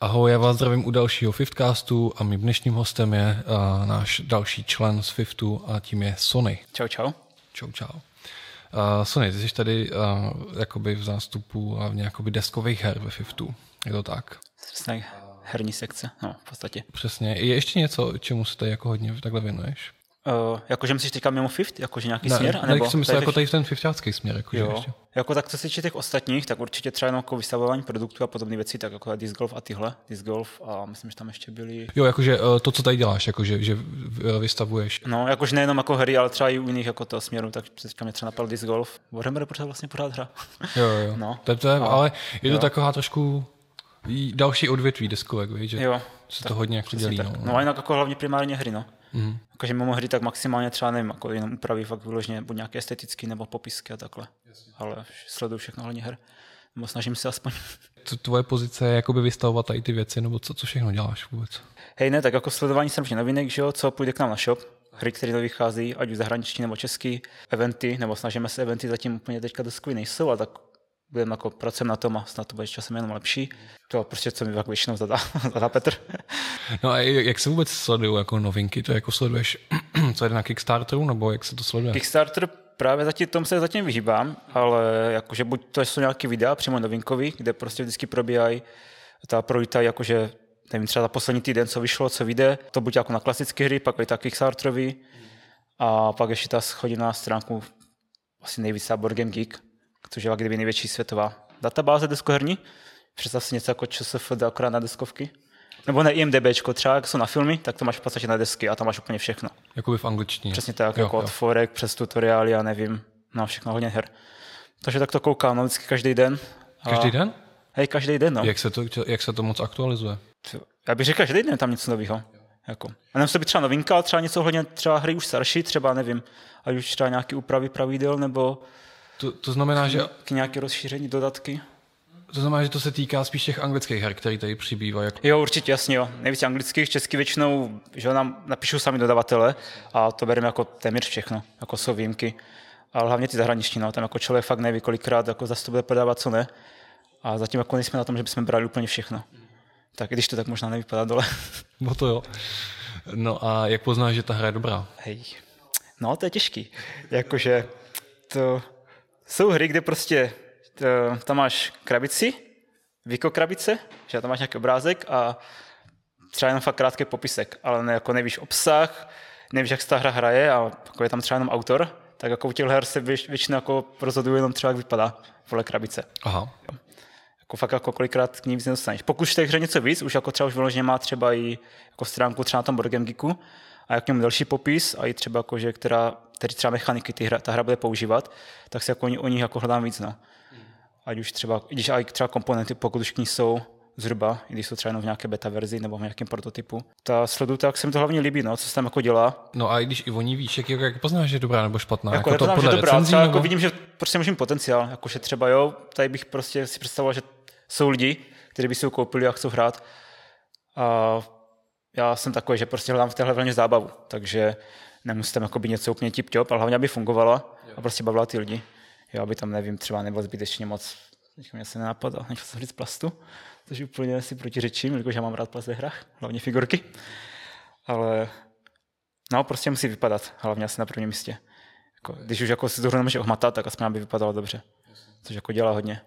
Ahoj, já vás zdravím u dalšího Fifthcastu a mým dnešním hostem je uh, náš další člen z Fiftu a tím je Sony. Čau, čau. Čau, čau. Uh, Sony, ty jsi tady uh, jakoby v zástupu hlavně jakoby deskových her ve Fiftu. Je to tak? Přesně herní sekce, no v podstatě. Přesně. Je ještě něco, čemu se tady jako hodně takhle věnuješ? Uh, jakože myslíš teďka mimo Fift, jakože nějaký ne, směr? Ne, jsem myslel jako tady v ten fiftácký směr. Jako, jo. ještě. Jako tak, co se týče těch ostatních, tak určitě třeba jenom jako vystavování produktů a podobné věci, tak jako disc golf a tyhle, disc golf a myslím, že tam ještě byly... Jo, jakože uh, to, co tady děláš, jakože že vystavuješ. No, jakože nejenom jako hry, ale třeba i u jiných jako toho směru, tak teďka mě třeba napadl disc golf. Warhammer pořád vlastně pořád hra. jo, jo. No. To, to je, ale je to taková trošku další odvětví deskovek, víš, že jo, se to hodně jako dělí. No. no a jinak jako hlavně primárně hry, no. Mm. Jakože mimo hry tak maximálně třeba nevím, jako jenom upraví fakt vyloženě buď nějaké estetické nebo popisky a takhle. Jasně. Ale sleduju všechno hlavně her. Nebo snažím se aspoň. Co tvoje pozice je jakoby vystavovat tady ty věci, nebo co, co všechno děláš vůbec? Hej, ne, tak jako sledování jsem novinek, že jo, co půjde k nám na shop, hry, které to vychází, ať už zahraniční nebo český, eventy, nebo snažíme se eventy zatím úplně teďka doskvělý nejsou, ale tak budeme jako pracujeme na tom a snad to bude časem jenom lepší. To prostě, co mi jako většinou zadá, zadá Petr. No a jak se vůbec sledují jako novinky? To jako sleduješ, co je na Kickstarteru, nebo jak se to sleduje? Kickstarter právě zatím, tom se zatím vyhýbám, ale jakože buď to jsou nějaké videa přímo novinkový, kde prostě vždycky probíhají ta projita, jakože nevím, třeba za poslední týden, co vyšlo, co vyjde, to buď jako na klasické hry, pak i tak Kickstarterový a pak ještě ta chodí na stránku asi nejvíc Board Game Geek, což je kdyby největší světová databáze deskoherní. Představ si něco jako ČSFD akorát na deskovky. Nebo na IMDB, třeba jak jsou na filmy, tak to máš v podstatě na desky a tam máš úplně všechno. Jakoby v angličtině. Přesně tak, jo, jako jo. od forek přes tutoriály, já nevím, na všechno hodně her. Takže tak to koukám, no vždycky každý den. A... Každý den? Hej, každý den, no. Jak se to, jak se to moc aktualizuje? Já bych řekl, každý den tam něco nového. Jako. A nemusí to být třeba novinka, ale třeba něco hodně, třeba hry už starší, třeba nevím, ať už třeba nějaký úpravy pravidel, nebo to, to znamená, že... K nějaké rozšíření dodatky. To znamená, že to se týká spíš těch anglických her, které tady přibývají. Jako... Jo, určitě, jasně, jo. Nejvíc anglických, česky většinou, že nám napíšou sami dodavatele a to bereme jako téměř všechno, jako jsou výjimky. Ale hlavně ty zahraniční, no, tam jako člověk fakt neví, kolikrát jako zase to bude podávat, co ne. A zatím jako nejsme na tom, že bychom brali úplně všechno. Tak i když to tak možná nevypadá dole. No to jo. No a jak poznáš, že ta hra je dobrá? Hej, no to je těžký. Jakože to, jsou hry, kde prostě to, tam máš krabici, výko krabice, že tam máš nějaký obrázek a třeba jenom fakt krátký popisek, ale ne, jako nevíš obsah, nevíš, jak se ta hra hraje a jako je tam třeba jenom autor, tak jako u těch her se věč, většinou jako rozhoduje jenom třeba, jak vypadá vole krabice. Aha. Jako fakt jako kolikrát k ní víc nedostaneš. Pokud v té hře něco víc, už jako třeba už vyloženě má třeba i jako stránku třeba na tom Board Game Geeku, a jak němu další popis a i třeba jako, že která, který třeba mechaniky ty hra, ta hra bude používat, tak se jako oni, o nich jako hledám víc. No. Ať už třeba, když i třeba komponenty, pokud už k ní jsou zhruba, i když jsou třeba jenom v nějaké beta verzi nebo v nějakém prototypu. Ta sledu, tak se mi to hlavně líbí, no, co se tam jako dělá. No a i když i oni víš, jak, jak poznáš, že je dobrá nebo špatná? Jako, jako to podle že dobrá, recenzí, třeba jako nebo... jako vidím, že prostě můžu potenciál, jako že třeba jo, tady bych prostě si představoval, že jsou lidi, kteří by si ho koupili a chcou hrát. A já jsem takový, že prostě hledám v téhle vlně zábavu, takže nemusím tam jako něco úplně tip ale hlavně, aby fungovala a prostě bavila ty lidi. Jo, aby tam, nevím, třeba nebylo zbytečně moc, teďka mě se nenapadlo, nechtěl jsem říct plastu, což úplně si protiřečím, protože já mám rád plast ve hrách, hlavně figurky. Ale no, prostě musí vypadat, hlavně asi na prvním místě. Jako, když už jako si to nemůže ohmatat, tak aspoň aby vypadalo dobře. Což jako dělá hodně.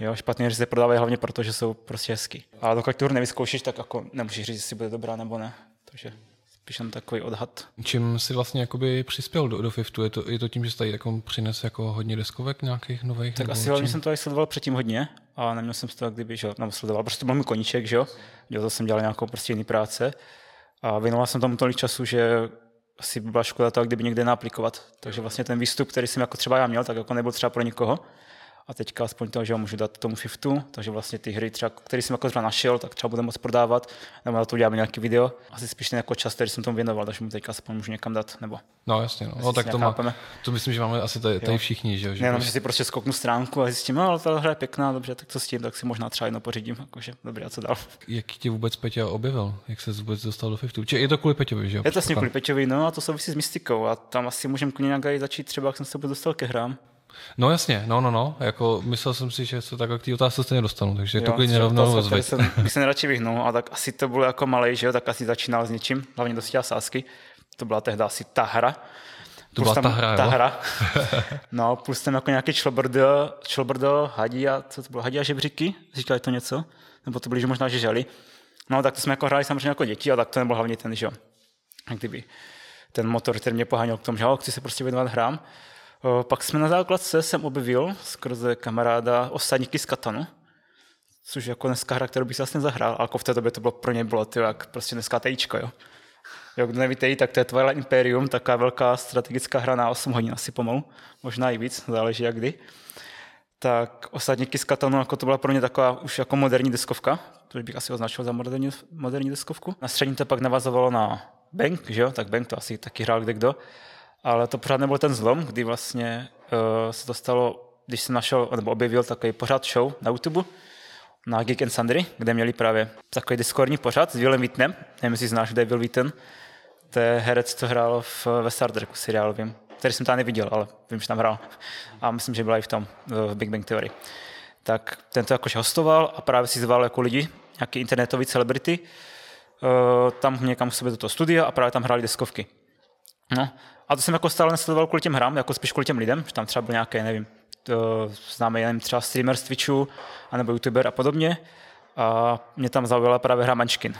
Jo, špatné hry se prodávají hlavně proto, že jsou prostě hezky. A dokud tu hru nevyzkoušíš, tak jako nemůžeš říct, jestli bude dobrá nebo ne. Takže spíš jen takový odhad. Čím jsi vlastně jakoby přispěl do, do Fiftu? Je to, je to tím, že jsi tady jako přines jako hodně deskovek nějakých nových? Tak asi hlavně jsem to tady sledoval předtím hodně a neměl jsem to kdyby, že nebo sledoval, prostě to byl můj koníček, že jo. to jsem dělal nějakou prostě jiný práce a věnoval jsem tomu tolik času, že asi by byla škoda to, kdyby někde naaplikovat. Takže vlastně ten výstup, který jsem jako třeba já měl, tak jako nebyl třeba pro nikoho a teďka aspoň to, že ho můžu dát tomu Fiftu, takže vlastně ty hry, třeba, které jsem jako třeba našel, tak třeba budeme moc prodávat, nebo na to uděláme nějaký video. Asi spíš ten jako čas, který jsem tomu věnoval, takže mu teďka aspoň můžu někam dát, nebo... No jasně, no, no tak to, má, to myslím, že máme asi tady, tady všichni, že jo? Jenom, prostě... že si prostě skoknu stránku a zjistím, no, ale ta hra je pěkná, dobře, tak co s tím, tak si možná třeba jedno pořídím, jakože dobrý, a co dál. Jak tě vůbec Petě objevil? Jak se vůbec dostal do Fiftu? Či je to kvůli Peťovi, že jo? Je to vlastně kvůli Peťovi, no a to souvisí s mystikou a tam asi můžeme klidně nějak začít třeba, jak jsem se dostal ke hrám. No jasně, no, no, no, jako myslel jsem si, že se takhle k té otázce stejně dostanu, takže jo, to klidně rovnou rozveď. Jsem, bych se nejradši vyhnul, a tak asi to bylo jako malý, že jo, tak asi začínal s něčím, hlavně dostal sásky. To byla tehdy asi ta hra. To byla ta hra, ta hra. No, plus tam jako nějaký člobrdo, člobrdo, hadí a, co to bylo, hadí a žebříky, říkali to něco? Nebo to byli, že možná, že žali. No, tak to jsme jako hráli samozřejmě jako děti, a tak to nebyl hlavně ten, že jo, kdyby ten motor, který mě poháněl k tomu, že chci se prostě věnovat hrám. Pak jsme na základce jsem objevil skrze kamaráda osadníky z Katanu, což je jako dneska hra, kterou bych si vlastně zahrál, ale jako v té době to bylo pro ně bylo ty, jak prostě dneska tejíčko, jo. Jo, kdo nevíte, tak to je Twilight Imperium, taková velká strategická hra na 8 hodin asi pomalu, možná i víc, záleží jak kdy. Tak osadníky z Katanu, jako to byla pro mě taková už jako moderní deskovka, což bych asi označil za moderní, moderní deskovku. Na střední to pak navazovalo na Bank, že jo, tak Bank to asi taky hrál kde kdo ale to pořád nebyl ten zlom, kdy vlastně uh, se to stalo, když jsem našel, nebo objevil takový pořád show na YouTube, na Geek and Sundry, kde měli právě takový diskorní pořád s Willem Whitnem, nevím, jestli znáš, kde je Will Witten, to je herec, co hrál v, ve Star Treku seriálu, vím, který jsem tam neviděl, ale vím, že tam hrál. A myslím, že byl i v tom, v Big Bang Theory. Tak ten to jakož hostoval a právě si zval jako lidi, nějaký internetový celebrity, uh, tam někam k sobě do toho studia a právě tam hráli deskovky. No, a to jsem jako stále nesledoval kvůli těm hrám, jako spíš kvůli těm lidem, že tam třeba byl nějaký, nevím, známe jen třeba streamer z Twitchu, anebo youtuber a podobně. A mě tam zaujala právě hra Mančkin,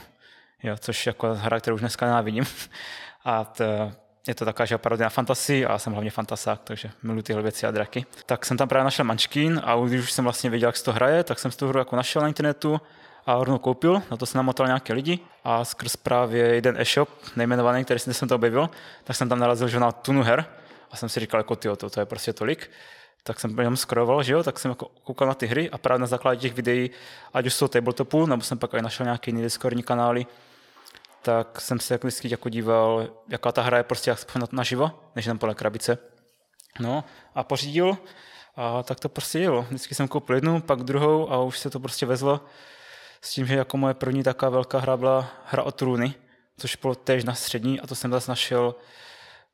jo, což jako hra, kterou už dneska nenávidím. A to, je to taková, že parodie na fantasy a já jsem hlavně fantasák, takže miluji tyhle věci a draky. Tak jsem tam právě našel Mančkin a už jsem vlastně věděl, jak se to hraje, tak jsem si tu hru jako našel na internetu a rovnou koupil, na to se namotal nějaké lidi a skrz právě jeden e-shop nejmenovaný, který jsem to objevil, tak jsem tam narazil že na tunu her a jsem si říkal, jako tyjo, to, to je prostě tolik. Tak jsem jenom skroval, že jo, tak jsem jako koukal na ty hry a právě na základě těch videí, ať už jsou tabletopu, nebo jsem pak i našel nějaké jiné Discordní kanály, tak jsem se jako vždycky jako díval, jaká ta hra je prostě jak naživo, než jenom podle krabice. No a pořídil a tak to prostě jelo. Vždycky jsem koupil jednu, pak druhou a už se to prostě vezlo s tím, že jako moje první taková velká hra byla hra o trůny, což bylo též na střední a to jsem zase našel,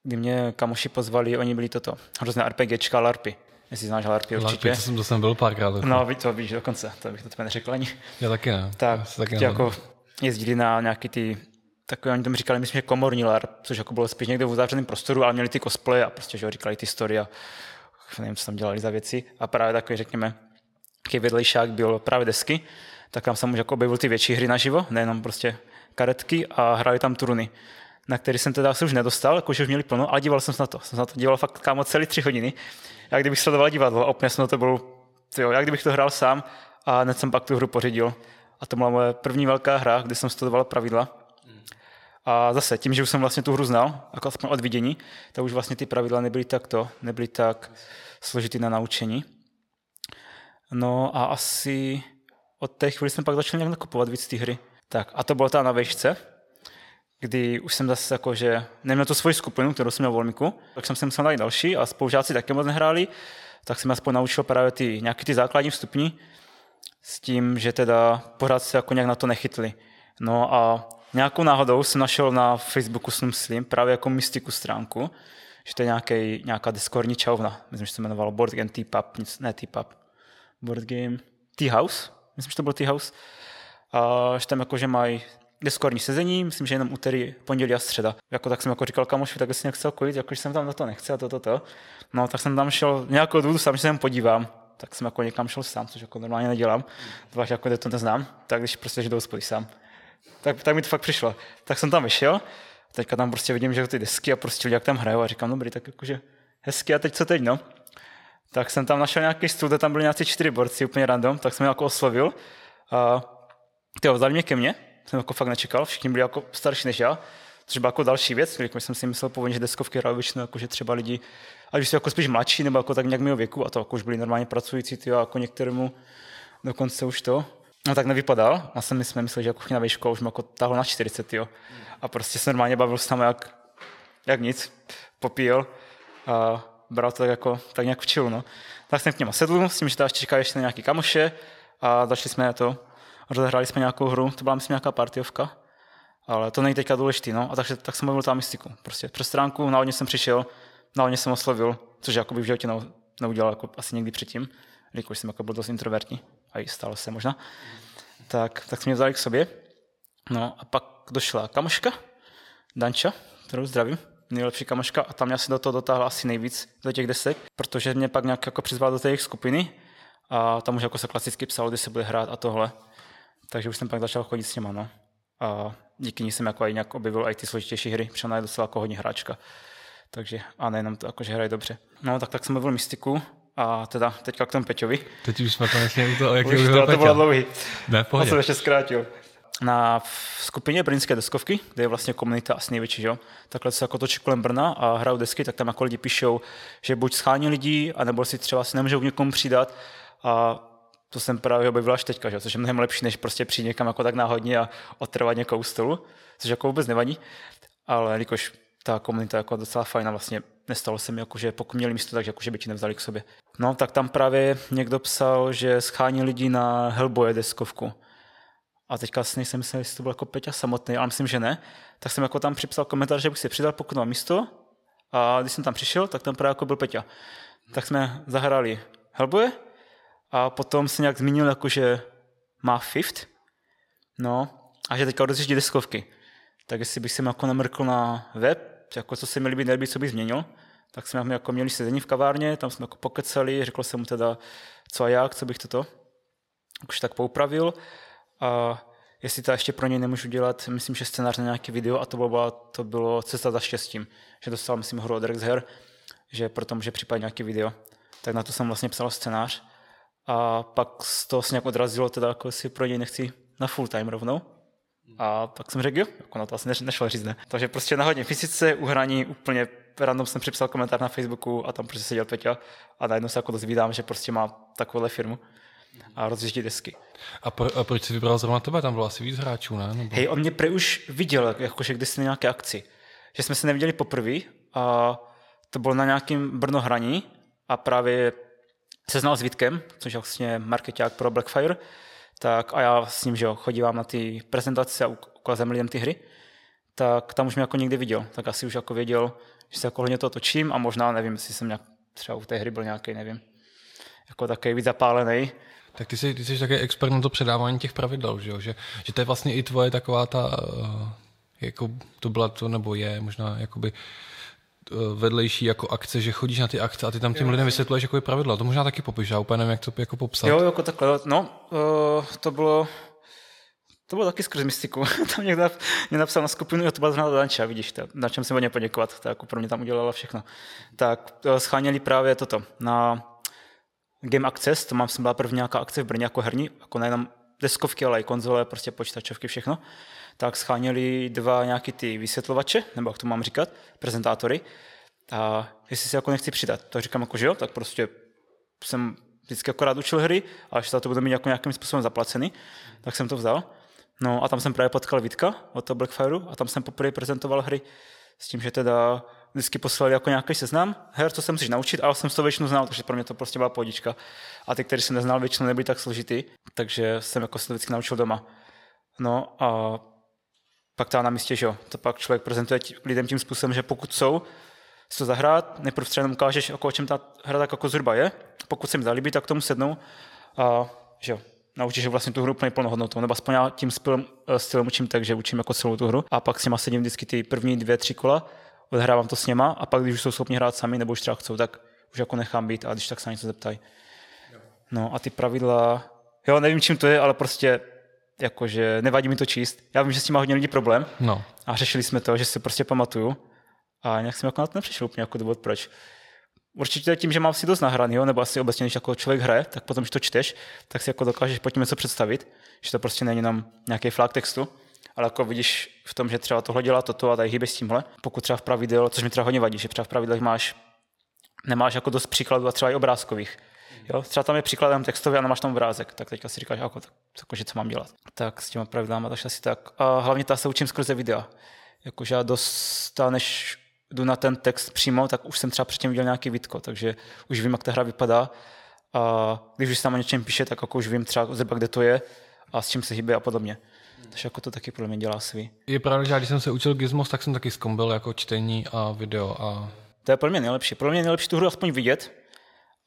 kdy mě kamoši pozvali, oni byli toto, hrozné RPGčka LARPy. Jestli znáš LARPy určitě. LARPy, to jsem, to jsem byl párkrát. No, víš, to víš dokonce, to bych to tebe neřekl ani. Já taky ne. Tak, taky jako jezdili na nějaký ty takové, oni tomu říkali, myslím, že komorní LARP, což jako bylo spíš někde v uzavřeném prostoru, ale měli ty cosplay a prostě, že říkali ty story a nevím, co tam dělali za věci. A právě takový, řekněme, takový vedlejšák byl právě desky, tak tam jsem už jako objevil ty větší hry naživo, nejenom prostě karetky a hráli tam turuny na který jsem teda se už nedostal, jakože už měli plno, ale díval jsem se na to. Jsem se na to díval fakt kámo celý tři hodiny. Jak kdybych sledoval divadlo a úplně jsem na to byl, jo, jak kdybych to hrál sám a hned jsem pak tu hru pořídil. A to byla moje první velká hra, kdy jsem studoval pravidla. A zase tím, že už jsem vlastně tu hru znal, jako aspoň od vidění, tak už vlastně ty pravidla nebyly tak to, nebyly tak složitý na naučení. No a asi od té chvíli jsme pak začali nějak nakupovat víc ty hry. Tak a to bylo ta na vejšce, kdy už jsem zase jako, že neměl tu svoji skupinu, kterou jsem měl volníku, tak jsem se musel najít další a spolužáci také moc nehráli, tak jsem aspoň naučil právě ty, nějaký ty základní vstupní, s tím, že teda pořád se jako nějak na to nechytli. No a nějakou náhodou jsem našel na Facebooku s Slim právě jako mystiku stránku, že to je nějaký, nějaká diskorní čauvna. Myslím, že se jmenovalo Board Game T-Pub, ne T-Pub, Board Game T-House, myslím, že to byl T-House, a že tam jakože mají diskorní sezení, myslím, že jenom úterý, pondělí a středa. Jako tak jsem jako říkal kamoši, tak si nechcel kolit, jakože jsem tam na to nechci a to, to, to. No, tak jsem tam šel nějakou důvodu sám, že se tam podívám. Tak jsem jako někam šel sám, což jako normálně nedělám, zvlášť jako to neznám, tak když prostě jdou spolu sám. Tak, tak mi to fakt přišlo. Tak jsem tam vyšel, teďka tam prostě vidím, že ty desky a prostě jak tam hrajou a říkám, dobrý, tak jakože hezky a teď co teď, no tak jsem tam našel nějaký stůl, kde tam byli nějací čtyři borci, úplně random, tak jsem je jako oslovil. A ty vzali mě ke mně, jsem jako fakt nečekal, všichni byli jako starší než já, což byla jako další věc, když jsem si myslel původně, že deskovky hrajou většinou, jako, že třeba lidi, ať už jsou jako spíš mladší, nebo jako tak nějak mého věku, a to jako už byli normálně pracující, ty, jako některému dokonce už to. No tak nevypadal, a jsem jsme mysleli, že jako na výšku už jako tahlo na 40, jo. A prostě se normálně bavil s námi jak, jak nic, popíjel. A bral to tak, jako, tak nějak v chill, no. Tak jsem k němu sedl, s tím, že ještě čeká ještě na nějaký kamoše a začali jsme na to, rozehráli jsme nějakou hru, to byla myslím nějaká partiovka, ale to není teďka důležitý, no. A takže tak jsem mluvil tam mystiku. Prostě přes stránku náhodně jsem přišel, náhodně jsem oslovil, což jakoby v životě neudělal jako asi někdy předtím, když jsem jako byl dost introvertní, a i stále se možná, tak, tak jsme mě vzali k sobě. No a pak došla kamoška, Danča, kterou zdravím, nejlepší kamoška a tam mě asi do toho dotáhla asi nejvíc, do těch desek, protože mě pak nějak jako přizval do té jejich skupiny a tam už jako se klasicky psalo, kdy se bude hrát a tohle. Takže už jsem pak začal chodit s něma, no. A díky ní jsem jako i nějak objevil i ty složitější hry, protože ona je docela jako hodně hráčka. Takže a nejenom to, jako, že hraje dobře. No tak tak jsem mluvil mystiku a teda teďka k tomu Peťovi. Teď už jsme konečně u toho, jak už to, to bylo dlouhý. Ne, pohodě. Jsem ještě zkrátil na skupině Brnské deskovky, kde je vlastně komunita asi největší, jo? takhle se jako točí kolem Brna a hrajou desky, tak tam jako lidi píšou, že buď schání lidí, anebo si třeba si nemůžou k někomu přidat a to jsem právě objevil až teďka, že? což je mnohem lepší, než prostě přijít někam jako tak náhodně a otrvat někoho u stolu, což jako vůbec nevadí, ale jelikož ta komunita jako docela fajná, vlastně nestalo se mi, jako, že pokud měli místo, takže jako, že by ti nevzali k sobě. No, tak tam právě někdo psal, že schání lidi na Hellboye deskovku. A teďka si nejsem myslel, jestli to byl jako Peťa samotný, ale myslím, že ne. Tak jsem jako tam připsal komentář, že bych si přidal, pokud mám místo. A když jsem tam přišel, tak tam právě jako byl Peťa. Tak jsme zahrali Hellboye a potom se nějak zmínil, jako, že má Fifth. No, a že teďka rozjíždí deskovky. Tak jestli bych se jako namrkl na web, jako co se mi líbí, nelíbí, co bych změnil, tak jsme jako měli sezení v kavárně, tam jsme jako pokecali, řekl jsem mu teda co a jak, co bych toto už tak poupravil a jestli to ještě pro něj nemůžu dělat, myslím, že scénář na nějaké video a to bylo, to bylo Cesta za štěstím, že dostal, myslím, hru od Her, že proto může připadat nějaký video. Tak na to jsem vlastně psal scénář a pak z toho se nějak odrazilo, teda jako si pro něj nechci na full time rovnou. A tak jsem řekl, jo, jako na to asi nešlo říct, ne. Takže prostě na hodně fyzice, uhraní, úplně random jsem připsal komentář na Facebooku a tam prostě seděl Peťa a najednou se jako dozvídám, že prostě má takovouhle firmu a rozjíždí desky. A, pro, a proč jsi vybral zrovna tebe? Tam bylo asi víc hráčů, ne? Nebo... Hej, on mě pre už viděl, jakože když na nějaké akci. Že jsme se neviděli poprvé a to bylo na nějakém Brno hraní a právě se znal s Vítkem, což je vlastně marketák pro Blackfire, tak a já s ním, že jo, chodívám na ty prezentace a ukázám lidem ty hry, tak tam už mě jako někdy viděl, tak asi už jako věděl, že se jako hodně to točím a možná, nevím, jestli jsem nějak, třeba u té hry byl nějaký, nevím, jako takový víc zapálený, tak ty jsi, ty jsi takový expert na to předávání těch pravidel, že, jo? Že, že to je vlastně i tvoje taková ta, uh, jako to byla to, nebo je možná jakoby uh, vedlejší jako akce, že chodíš na ty akce a ty tam těm jo, lidem vysvětluješ jako je pravidla. To možná taky popiš, já úplně nevím, jak to jako popsat. Jo, jako takhle, no, uh, to bylo, to bylo taky skrz mystiku. tam někdo mě napsal na skupinu, to byla zrovna Danča, vidíš, to, na čem jsem hodně poděkovat, to jako pro mě tam udělala všechno. Tak scháněli právě toto na Game Access, to mám, jsem byla první nějaká akce v Brně jako herní, jako nejenom deskovky, ale i konzole, prostě počítačovky, všechno, tak scháněli dva nějaký ty vysvětlovače, nebo jak to mám říkat, prezentátory, a jestli si jako nechci přidat, tak říkám jako, že jo, tak prostě jsem vždycky akorát učil hry, a až za to budu mít jako nějakým způsobem zaplacený, tak jsem to vzal. No a tam jsem právě potkal Vítka od toho Blackfireu a tam jsem poprvé prezentoval hry s tím, že teda vždycky poslali jako nějaký seznam her, co se musíš naučit, ale jsem to většinu znal, takže pro mě to prostě byla pohodička. A ty, který jsem neznal, většinou nebyly tak složitý, takže jsem jako se to vždycky naučil doma. No a pak to na místě, že jo, to pak člověk prezentuje lidem tím způsobem, že pokud jsou, si to zahrát, nejprve třeba ukážeš, jako o čem ta hra tak jako zhruba je, pokud se jim zalíbí, tak tomu sednou a že jo, naučíš vlastně tu hru úplně plnohodnotou, nebo aspoň já tím stylem, eh, stylem učím tak, že učím jako celou tu hru a pak s nima sedím vždycky ty první dvě, tři kola odhrávám to s něma a pak, když už jsou schopni hrát sami nebo už třeba chcou, tak už jako nechám být a když tak se na něco zeptají. No a ty pravidla, jo, nevím, čím to je, ale prostě jakože nevadí mi to číst. Já vím, že s tím má hodně lidí problém no. a řešili jsme to, že si prostě pamatuju a nějak jsem jako na to nepřišel úplně jako důvod, proč. Určitě tím, že mám si dost nahraný, jo, nebo asi obecně, když jako člověk hraje, tak potom, když to čteš, tak si jako dokážeš pod tím něco představit, že to prostě není jenom nějaký flag textu ale jako vidíš v tom, že třeba tohle dělá toto a tady hýbe s tímhle. Pokud třeba v pravidel, což mi třeba hodně vadí, že třeba v pravidlech máš, nemáš jako dost příkladů a třeba i obrázkových. Jo? Třeba tam je příkladem textový a nemáš tam obrázek, tak teďka si říkáš, jako, tak, jako, že co mám dělat. Tak s těma pravidlama, takže asi tak. A hlavně ta se učím skrze videa. Jakože já dost, než jdu na ten text přímo, tak už jsem třeba předtím viděl nějaký vidko, takže už vím, jak ta hra vypadá. A když už tam o něčem píše, tak jako už vím třeba kde to je a s čím se hýbe a podobně. Takže jako to taky podle mě dělá svý. Je pravda, že když jsem se učil Gizmos, tak jsem taky zkombil jako čtení a video. A... To je pro mě nejlepší. Pro mě nejlepší tu hru aspoň vidět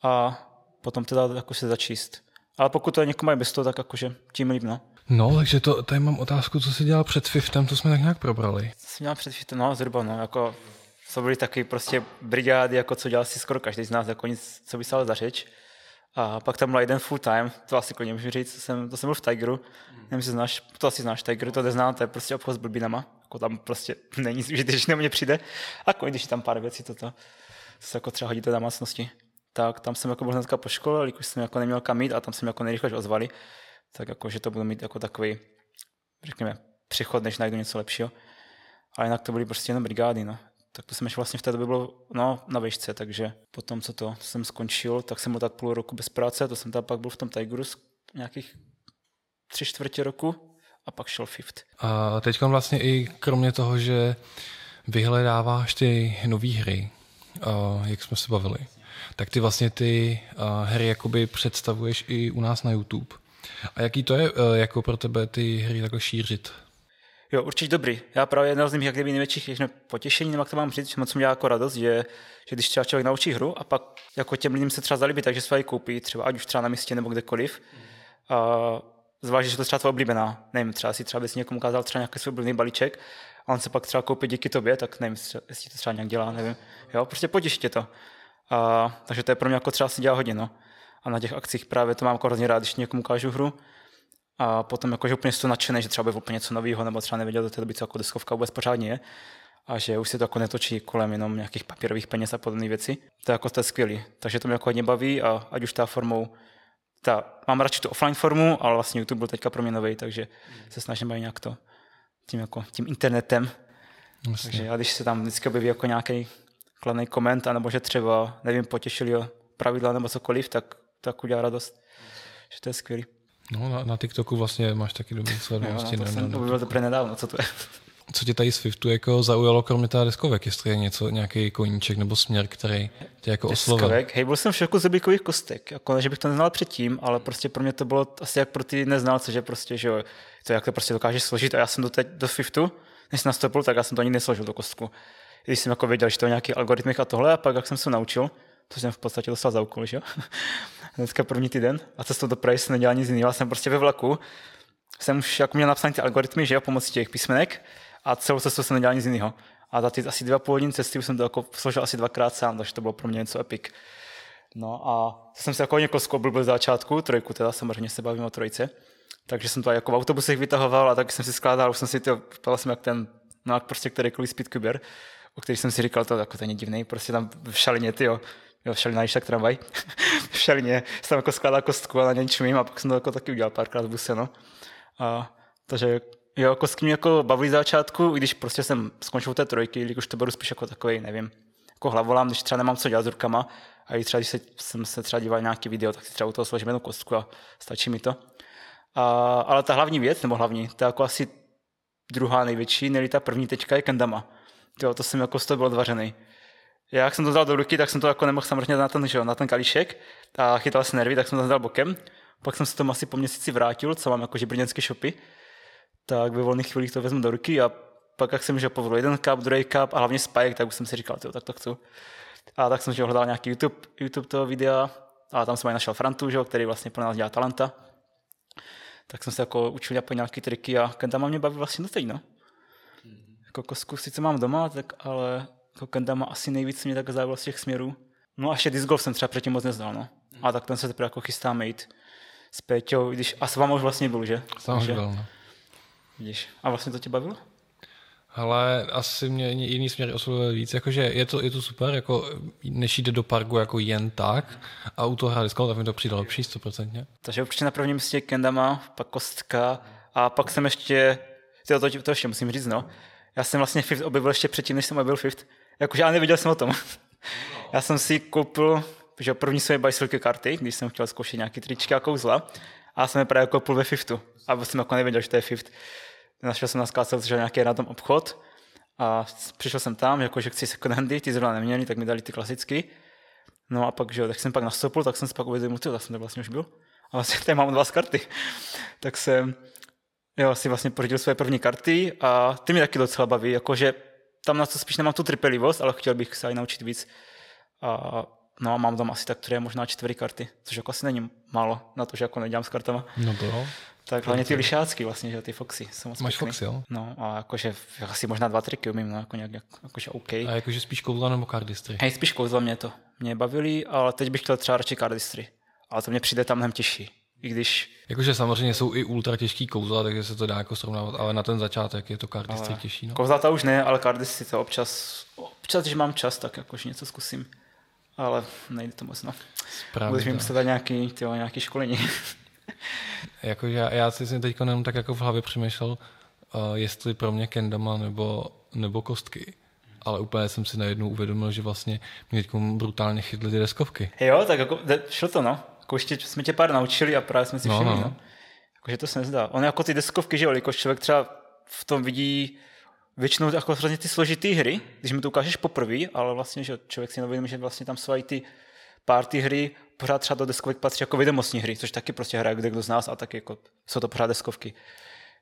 a potom teda jako se začíst. Ale pokud to je někomu mají bez toho, tak jakože tím líp, no. No, takže to, tady mám otázku, co jsi dělal před Fiftem, to jsme tak nějak probrali. Co jsem dělal před Fiftem, no, zhruba, no, jako to byly taky prostě brigády, jako co dělal si skoro každý z nás, jako nic, co by se za řeč. A pak tam byl jeden full time, to asi klidně můžu říct, jsem, to jsem byl v Tigeru, mm. nevím, jestli znáš, to asi znáš Tigeru, to neznám, to je prostě obchod s blbinama, jako tam prostě není, když na mě přijde, a když je tam pár věcí, toto, to se jako třeba hodí do domácnosti. Tak tam jsem jako byl hnedka po škole, ale už jsem jako neměl kam jít a tam jsem jako nejrychleji ozvali, tak jako, že to budu mít jako takový, řekněme, přechod, než najdu něco lepšího. Ale jinak to byly prostě jenom brigády, no tak to jsem ještě vlastně v té době byl no, na výšce, takže potom, co to jsem skončil, tak jsem byl tak půl roku bez práce, to jsem tam pak byl v tom Tigeru nějakých tři čtvrtě roku a pak šel Fifth. A teď vlastně i kromě toho, že vyhledáváš ty nové hry, jak jsme se bavili, tak ty vlastně ty hry jakoby představuješ i u nás na YouTube. A jaký to je jako pro tebe ty hry takhle šířit? Jo, určitě dobrý. Já právě jedno z nich jak kdyby největších potěšení, nebo jak to mám říct, moc mi dělá jako radost, že, že když třeba člověk naučí hru a pak jako těm lidem se třeba zalíbí, takže se koupí, třeba ať už třeba na místě nebo kdekoliv. A zvlášť, že to třeba tvoje oblíbená. Nevím, třeba si třeba bys někomu ukázal třeba nějaký svůj oblíbený balíček a on se pak třeba koupí díky tobě, tak nevím, jestli to třeba nějak dělá, nevím. Jo, prostě potěší tě to. A, takže to je pro mě jako třeba si dělá hodně, no. A na těch akcích právě to mám jako hrozně rád, když někomu ukážu hru a potom jakože úplně to nadšený, že třeba bude úplně něco nového, nebo třeba nevěděl do té doby, co jako diskovka vůbec pořádně je a že už se to jako netočí kolem jenom nějakých papírových peněz a podobné věci. To je jako to je skvělý. Takže to mě jako hodně baví a ať už ta formou, ta, mám radši tu offline formu, ale vlastně YouTube byl teďka pro mě nový, takže se snažím být nějak to tím, jako, tím internetem. Vlastně. Takže já když se tam vždycky objeví jako nějaký kladný koment, anebo že třeba, nevím, potěšili o pravidla nebo cokoliv, tak to jako udělá radost. Že to je skvělý. No, na, na TikToku vlastně máš taky dobrý sledovanosti. No, to, jsem, to bylo teprve nedávno, co to je. Co tě tady z Swiftu jako zaujalo, kromě té deskovek, jestli je něco, nějaký koníček nebo směr, který tě jako oslovil? Deskovek? Hej, byl jsem v šoku z kostek, jako, že bych to neznal předtím, ale prostě pro mě to bylo asi jak pro ty neznalce, že prostě, že jo, to jak to prostě dokážeš složit a já jsem do, teď, do Swiftu, než jsem nastoupil, tak já jsem to ani nesložil do kostku. Když jsem jako věděl, že to je nějaký algoritmik a tohle, a pak jak jsem se naučil, to jsem v podstatě dostal za úkol, že jo? Dneska první týden a cestou do Prahy jsem nedělal nic jiného, jsem prostě ve vlaku, jsem už jako měl napsané ty algoritmy, že jo, pomocí těch písmenek a celou cestu jsem nedělal nic jiného. A za ty asi dva půl hodiny cesty už jsem to jako složil asi dvakrát sám, takže to bylo pro mě něco epic. No a jsem se jako někoho zkobil byl v začátku, trojku teda, samozřejmě se bavím o trojce. Takže jsem to jako v autobusech vytahoval a tak jsem si skládal, už jsem si to, vypadal jsem jak ten, no jak prostě kterýkoliv speedcuber, o který jsem si říkal, to jako to není divný, prostě tam v šalině, ty jo, jo, šalina, když tak tramvaj, v šalině jsem jako skládal kostku a na něj čumím a pak jsem to jako taky udělal párkrát v buse, no. A, takže jo, kostky mě jako baví začátku, i když prostě jsem skončil té trojky, už to beru spíš jako takový, nevím, jako hlavolám, když třeba nemám co dělat s rukama, a i třeba, když se, jsem se třeba díval nějaký video, tak si třeba u toho složím jednu kostku a stačí mi to. A, ale ta hlavní věc, nebo hlavní, to je jako asi druhá největší, nebo ta první tečka je kendama. Jo, to jsem jako z toho byl odvařený. Já, jak jsem to dal do ruky, tak jsem to jako nemohl samozřejmě na ten, že, na ten kalíšek a chytal se nervy, tak jsem to dal bokem. Pak jsem se tomu asi po měsíci vrátil, co mám jako brněnské shopy, tak ve volných chvílích to vezmu do ruky a pak, jak jsem že povolil jeden cup, druhý cup a hlavně spike, tak už jsem si říkal, tak to chci. A tak jsem že hledal nějaký YouTube, YouTube toho videa a tam jsem aj našel Frantu, že, který vlastně pro nás dělá talenta. Tak jsem se jako učil po nějaké triky a Kendama mě baví vlastně doteď, no. Jako kosku sice mám doma, tak ale jako Kendama asi nejvíc mě tak zaujalo z těch směrů. No a ještě disc golf jsem třeba předtím moc neznal, no. A tak ten se teprve jako chystá jít s Péťou, když, a s vámi už vlastně byl, že? Sám už byl, no. Vidíš. A vlastně to tě bavilo? Ale asi mě jiný směr oslovuje víc, jakože je to, je to super, jako než jde do parku jako jen tak a u toho hrát tak mi to přijde lepší, stoprocentně. Takže určitě na prvním místě Kendama, pak Kostka a pak jsem ještě, to, to, to ještě musím říct, no, já jsem vlastně Fifth objevil ještě předtím, než jsem objevil Fifth, jakože já nevěděl jsem o tom. já jsem si koupil že první své bajsilky karty, když jsem chtěl zkoušet nějaký tričky a kouzla a jsem je právě koupil ve Fiftu a jsem jako nevěděl, že to je Fift našel jsem na skáce že nějaký random obchod a přišel jsem tam, jako, že chci second handy, ty zrovna neměli, tak mi dali ty klasicky. No a pak, že tak jsem pak nastoupil, tak jsem si pak uvědomil, tak jsem to vlastně už byl. A vlastně tady mám dva z karty. tak jsem jo, si vlastně pořídil své první karty a ty mi taky docela baví, jakože tam na to spíš nemám tu trpělivost, ale chtěl bych se i naučit víc. A No a mám tam asi tak tři, možná čtyři karty, což jako asi není málo na to, že jako nedělám s kartama. No to jo. Tak hlavně ty lišácky vlastně, že ty Foxy jsou moc Máš pěkný. Foxy, jo? No a jakože asi možná dva triky umím, no jako nějak, jakože OK. A jakože spíš kouzla nebo cardistry? Hej, spíš kouzla mě to. Mě bavili, ale teď bych chtěl třeba radši cardistry. Ale to mě přijde tam mnohem těžší. I když... Jakože samozřejmě jsou i ultra těžký kouzla, takže se to dá jako srovnávat, ale na ten začátek je to cardistry ale... těžší. No. Kouzla to už ne, ale cardistry to občas, občas, když mám čas, tak jakože něco zkusím. Ale nejde to moc, no. Správně Budeš mi myslet nějaký, tyjo, nějaký školení. Jakože já, já si teď jenom tak jako v hlavě přemýšlel, uh, jestli pro mě kendama nebo, nebo kostky. Ale úplně jsem si najednou uvědomil, že vlastně mě teď brutálně chytly ty deskovky. Jo, tak jako, šlo to, no. Jako ještě jsme tě pár naučili a právě jsme si no, všimli, no. no. Jakože to se nezdá. On jako ty deskovky, že jo, jako člověk třeba v tom vidí většinou jako hrozně ty složitý hry, když mi to ukážeš poprvé, ale vlastně, že člověk si neuvědomí, že vlastně tam jsou i ty party hry, pořád třeba do deskovek patří jako vědomostní hry, což taky prostě hraje kde kdo z nás a taky jako jsou to pořád deskovky.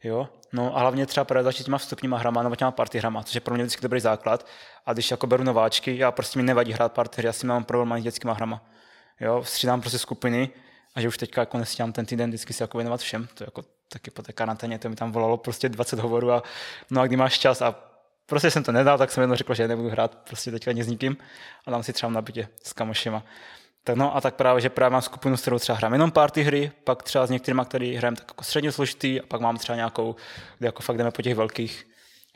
Jo? No a hlavně třeba právě začít těma vstupníma hrama nebo těma party hrama, což je pro mě vždycky dobrý základ. A když jako beru nováčky, já prostě mi nevadí hrát party hry, já si mám problém s dětskýma hrama. Jo? Střídám prostě skupiny a že už teďka jako nestíhám ten týden vždycky si jako věnovat všem. To jako taky po té karanténě, to mi tam volalo prostě 20 hovorů a no a kdy máš čas a prostě jsem to nedal, tak jsem jednou řekl, že nebudu hrát prostě teďka ani s nikým a dám si třeba na bytě s kamošema. Tak no a tak právě, že právě mám skupinu, s kterou třeba hrám jenom party hry, pak třeba s některými, který hrajeme tak jako středně složitý a pak mám třeba nějakou, kde jako fakt jdeme po těch velkých,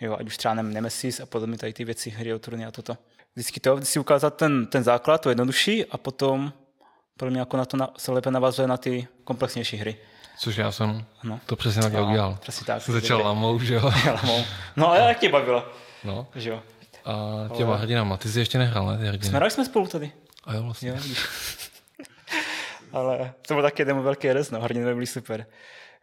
jo, ať už třeba Nemesis a podobně tady ty věci, hry o turny a toto. Vždycky to, vždycky ukázat ten, ten základ, to jednodušší a potom pro mě jako na to na, se lépe navazuje na ty komplexnější hry. Což já jsem no. to přesně tak no, udělal. Přesně tak. Začal lamou, že jo? lamou. No a jak tě bavilo? No. Že jo. A těma Ale... hrdinama, ty jsi ještě nehrál, ne? Ty hrdiny. Jsme jsme spolu tady. A jo, vlastně. Jo, Ale to byl taky jeden velký rez, no, hrdiny byly super.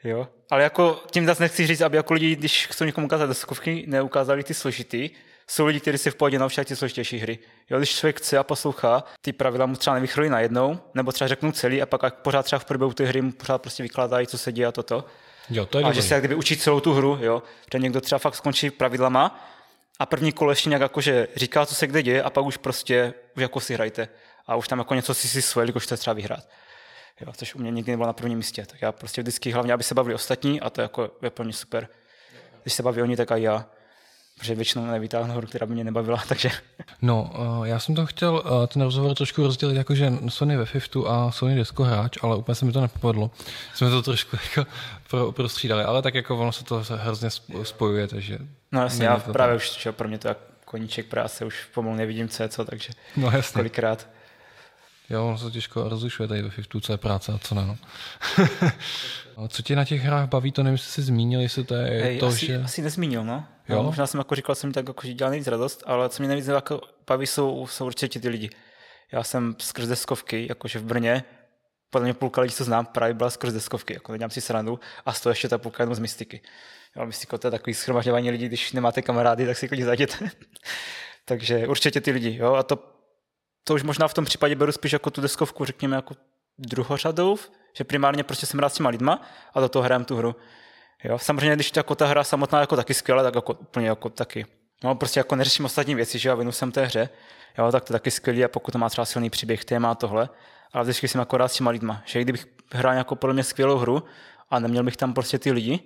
Jo. Ale jako tím zase nechci říct, aby jako lidi, když chcou někomu ukázat deskovky, neukázali ty složitý, jsou lidi, kteří si v pohodě naučí ty složitější hry. Jo, když člověk chce a poslouchá, ty pravidla mu třeba nevychrolí najednou, nebo třeba řeknou celý a pak pořád třeba v průběhu té hry mu pořád prostě vykládají, co se děje a toto. Jo, to je a dobrý. že se jak kdyby učí celou tu hru, jo. Že někdo třeba fakt skončí pravidlama a první kolo ještě nějak jakože říká, co se kde děje a pak už prostě už jako si hrajte. A už tam jako něco si si svoje, když chcete třeba vyhrát. Jo, což u mě nikdy nebylo na prvním místě. Tak já prostě vždycky hlavně, aby se bavili ostatní a to jako je mě super. Když se baví oni, tak a já protože většinou nevytáhnu hru, která by mě nebavila, takže... No, uh, já jsem to chtěl uh, ten rozhovor trošku rozdělit, jakože Sony ve Fiftu a Sony Desko hráč, ale úplně se mi to nepovedlo. Jsme to trošku jako pro, prostřídali, ale tak jako ono se to hrozně spojuje, takže... No jasně, já právě tam. už, že pro mě to jako koníček práce, už pomalu nevidím, co je co, takže no, jasně. kolikrát. Jo, ono se těžko rozlišuje tady ve Fiftu, co je práce a co ne. No. co tě na těch hrách baví, to nevím, jestli jsi zmínil, jestli to je Hej, to, asi, že... Asi nezmínil, no. Jo? no. Možná jsem jako říkal, jsem mi tak jako, že dělal nejvíc radost, ale co mě nejvíc jako baví, jsou, jsou určitě ty lidi. Já jsem skrz deskovky, jakože v Brně, podle mě půlka lidí, co znám, právě byla skrz deskovky, jako nedělám si srandu, a z toho ještě ta půlka jenom z mystiky. Jo, mystiko to je takový schromažďování lidí, když nemáte kamarády, tak si klidně zajděte. Takže určitě ty lidi, jo, a to to už možná v tom případě beru spíš jako tu deskovku, řekněme, jako druhořadou, že primárně prostě jsem rád s těma lidma a do toho hrám tu hru. Jo, samozřejmě, když jako ta hra samotná jako taky skvěle, tak jako úplně jako taky. No, prostě jako neřeším ostatní věci, že já věnu jsem té hře, jo, tak to taky skvělé a pokud to má třeba silný příběh, téma tohle, ale vždycky jsem jako rád s těma lidma, že kdybych hrál nějakou podle mě skvělou hru a neměl bych tam prostě ty lidi,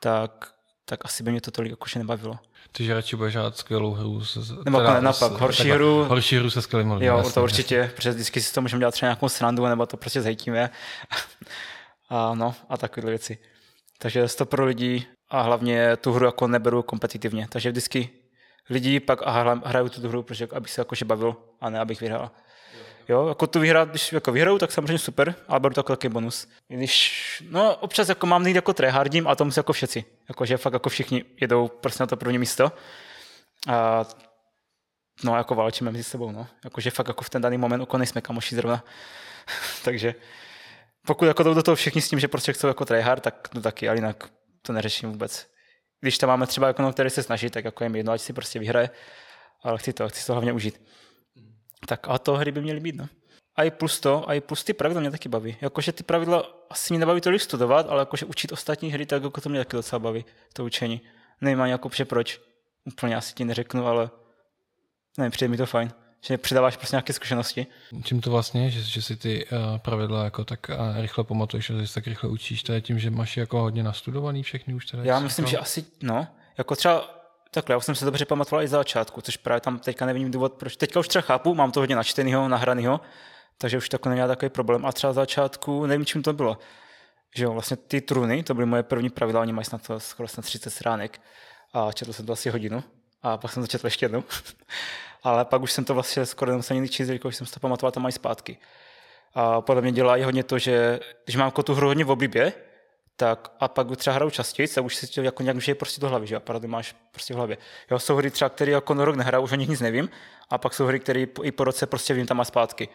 tak, tak asi by mě to tolik jakože nebavilo. Takže radši budeš hrát skvělou hru. Se, nebo teda, naopak, horší takhle, hru. Horší hru se skvělým lidmi. Jo, jasný, to určitě, jasný. protože vždycky si to můžeme dělat třeba nějakou srandu, nebo to prostě zhejtíme. a no, a takové věci. Takže to pro lidi a hlavně tu hru jako neberu kompetitivně. Takže vždycky lidi pak a hraju tu hru, protože abych se jakože bavil a ne abych vyhrál. Jo, jako tu vyhrát, když jako vyhraju, tak samozřejmě super, ale beru to jako takový bonus. Když, no občas jako mám nejít jako tryhardím a to musí jako všetci. Jakože fakt jako všichni jedou prostě na to první místo. A no jako válčíme mezi sebou, no. Jakože fakt jako v ten daný moment jako nejsme kamoši zrovna. Takže pokud jako jdou do toho všichni s tím, že prostě chcou jako tryhard, tak to taky, ale jinak to neřeším vůbec. Když tam máme třeba jako no, který se snaží, tak jako je jedno, ať si prostě vyhraje, ale chci to, chci to hlavně užít. Tak a to hry by měly být, no. A i plus to, a i plus ty pravidla mě taky baví. Jakože ty pravidla asi mě nebaví tolik studovat, ale jakože učit ostatní hry, tak jako to mě taky docela baví, to učení. Nevím ani jako proč. Úplně asi ti neřeknu, ale nevím, přijde mi to fajn. že přidáváš prostě nějaké zkušenosti. Čím to vlastně je, že, že si ty uh, pravidla jako tak uh, rychle pamatuješ a že se tak rychle učíš, to je tím, že máš jako hodně nastudovaný všechny už teda? Já myslím, to... že asi, no, jako třeba Takhle, já jsem se dobře pamatoval i za začátku, což právě tam teďka nevím důvod, proč. Teďka už třeba chápu, mám to hodně načtenýho, nahranýho, takže už to není takový problém. A třeba za začátku, nevím, čím to bylo. Že jo, vlastně ty truny, to byly moje první pravidla, oni mají snad to skoro snad 30 stránek a četl jsem to asi hodinu a pak jsem to ještě jednou. Ale pak už jsem to vlastně skoro nemusel nikdy číst, když jsem si to pamatoval, to mají zpátky. A podle mě dělá i hodně to, že když mám jako tu hru hodně v oblibě, tak a pak třeba hraju častěji, a už si to jako nějak je prostě do hlavy, že a máš prostě v hlavě. Jo, jsou hry třeba, které jako na rok nehraju, už o nich nic nevím, a pak jsou hry, které i po roce prostě vím tam má zpátky.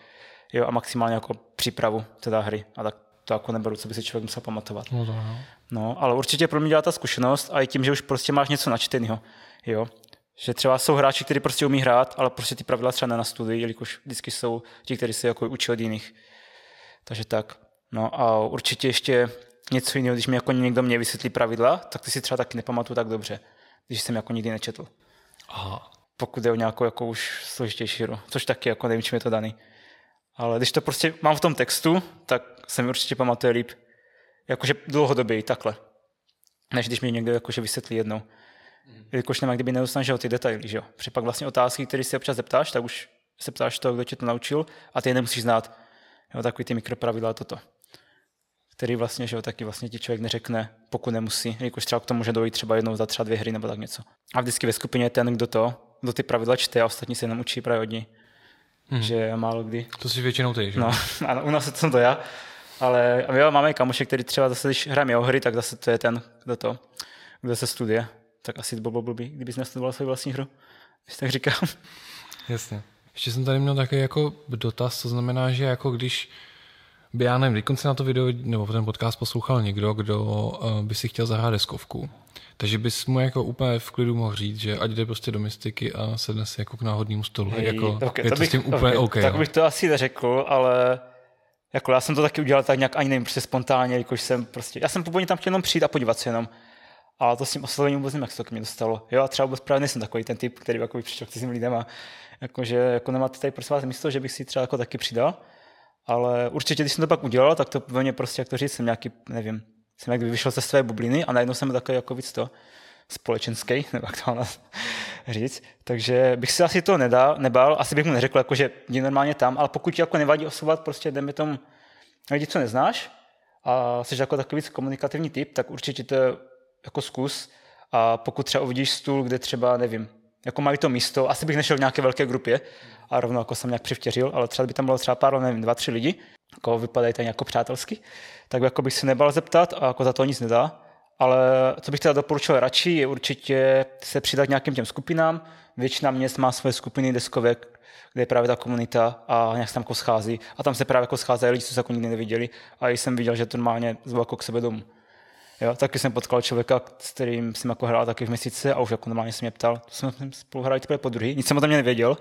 Jo, a maximálně jako přípravu teda hry. A tak to jako neberu, co by si člověk musel pamatovat. No, to, no. no, ale určitě pro mě dělá ta zkušenost a i tím, že už prostě máš něco načteného. Jo. Že třeba jsou hráči, kteří prostě umí hrát, ale prostě ty pravidla třeba nenastudují, jelikož vždycky jsou ti, kteří se jako učí od jiných. Takže tak. No a určitě ještě něco jiného, když mi jako někdo mě vysvětlí pravidla, tak ty si třeba taky nepamatuju tak dobře, když jsem jako nikdy nečetl. Aha. Pokud je o nějakou jako už složitější hru, což taky jako nevím, čím je to daný. Ale když to prostě mám v tom textu, tak se mi určitě pamatuje líp. Jakože dlouhodobě takhle. Než když mi někdo jakože vysvětlí jednou. Mm. Jakož nemá kdyby neusnažil ty detaily, že jo. Protože pak vlastně otázky, které si občas zeptáš, tak už se ptáš toho, kdo tě to naučil a ty je nemusíš znát. Jo, takový ty mikropravidla toto který vlastně, že jo, taky vlastně ti člověk neřekne, pokud nemusí, jakož třeba k tomu může dojít třeba jednou za třeba dvě hry nebo tak něco. A vždycky ve skupině je ten, kdo to, kdo ty pravidla čte a ostatní se jenom učí právě od ní. Hmm. Že málo kdy. To si většinou ty, že? No, ano, u nás jsem to já. Ale jo, máme kamoše, který třeba zase, když hrajeme o hry, tak zase to je ten, kdo to, kdo se studuje. Tak asi to bylo blbý, kdybys nestudoval svou vlastní hru, když tak říkám. Jasně. Ještě jsem tady měl takový jako dotaz, to znamená, že jako když by, já nevím, když na to video nebo ten podcast poslouchal někdo, kdo uh, by si chtěl zahrát deskovku, takže bys mu jako úplně v klidu mohl říct, že ať jde prostě do mystiky a sedne si jako k náhodnému stolu. Hej, jako, okay, je to, to bych, s tím úplně okay, OK. Tak jo. bych to asi neřekl, ale jako já jsem to taky udělal tak nějak ani nevím, prostě spontánně, jakož jsem prostě, já jsem původně tam chtěl jenom přijít a podívat se jenom. A to s tím oslovením vůbec nevím, jak se to k mě dostalo. Jo, a třeba vůbec právě nejsem takový ten typ, který jako by přišel k cizím lidem a jakože jako nemáte tady prosím vás místo, že bych si třeba jako taky přidal. Ale určitě, když jsem to pak udělal, tak to ve prostě, jak to říct, jsem nějaký, nevím, jsem jak vyšel ze své bubliny a najednou jsem takový jako víc to společenský, nebo jak to mám říct. Takže bych si asi to nedal, nebal, asi bych mu neřekl, jako, že jdi normálně tam, ale pokud ti jako nevadí osovat, prostě jdeme tomu lidi, co neznáš a jsi jako takový víc komunikativní typ, tak určitě to jako zkus. A pokud třeba uvidíš stůl, kde třeba, nevím, jako mají to místo, asi bych nešel v nějaké velké grupě a rovno jako jsem nějak přivtěřil, ale třeba by tam bylo třeba pár, nevím, dva, tři lidi, jako vypadají tady jako přátelsky, tak jako bych si nebal zeptat a jako za to nic nedá. Ale co bych teda doporučil radši, je určitě se přidat nějakým těm skupinám. Většina měst má svoje skupiny deskovek, kde je právě ta komunita a nějak se tam jako schází. A tam se právě jako scházejí lidi, co se jako nikdy neviděli. A jsem viděl, že to normálně zvou jako k sebe domů. Jo, taky jsem potkal člověka, s kterým jsem jako hrál taky v měsíce a už jako normálně se mě ptal, to jsme spolu hráli teprve po druhý, nic jsem o tom nevěděl.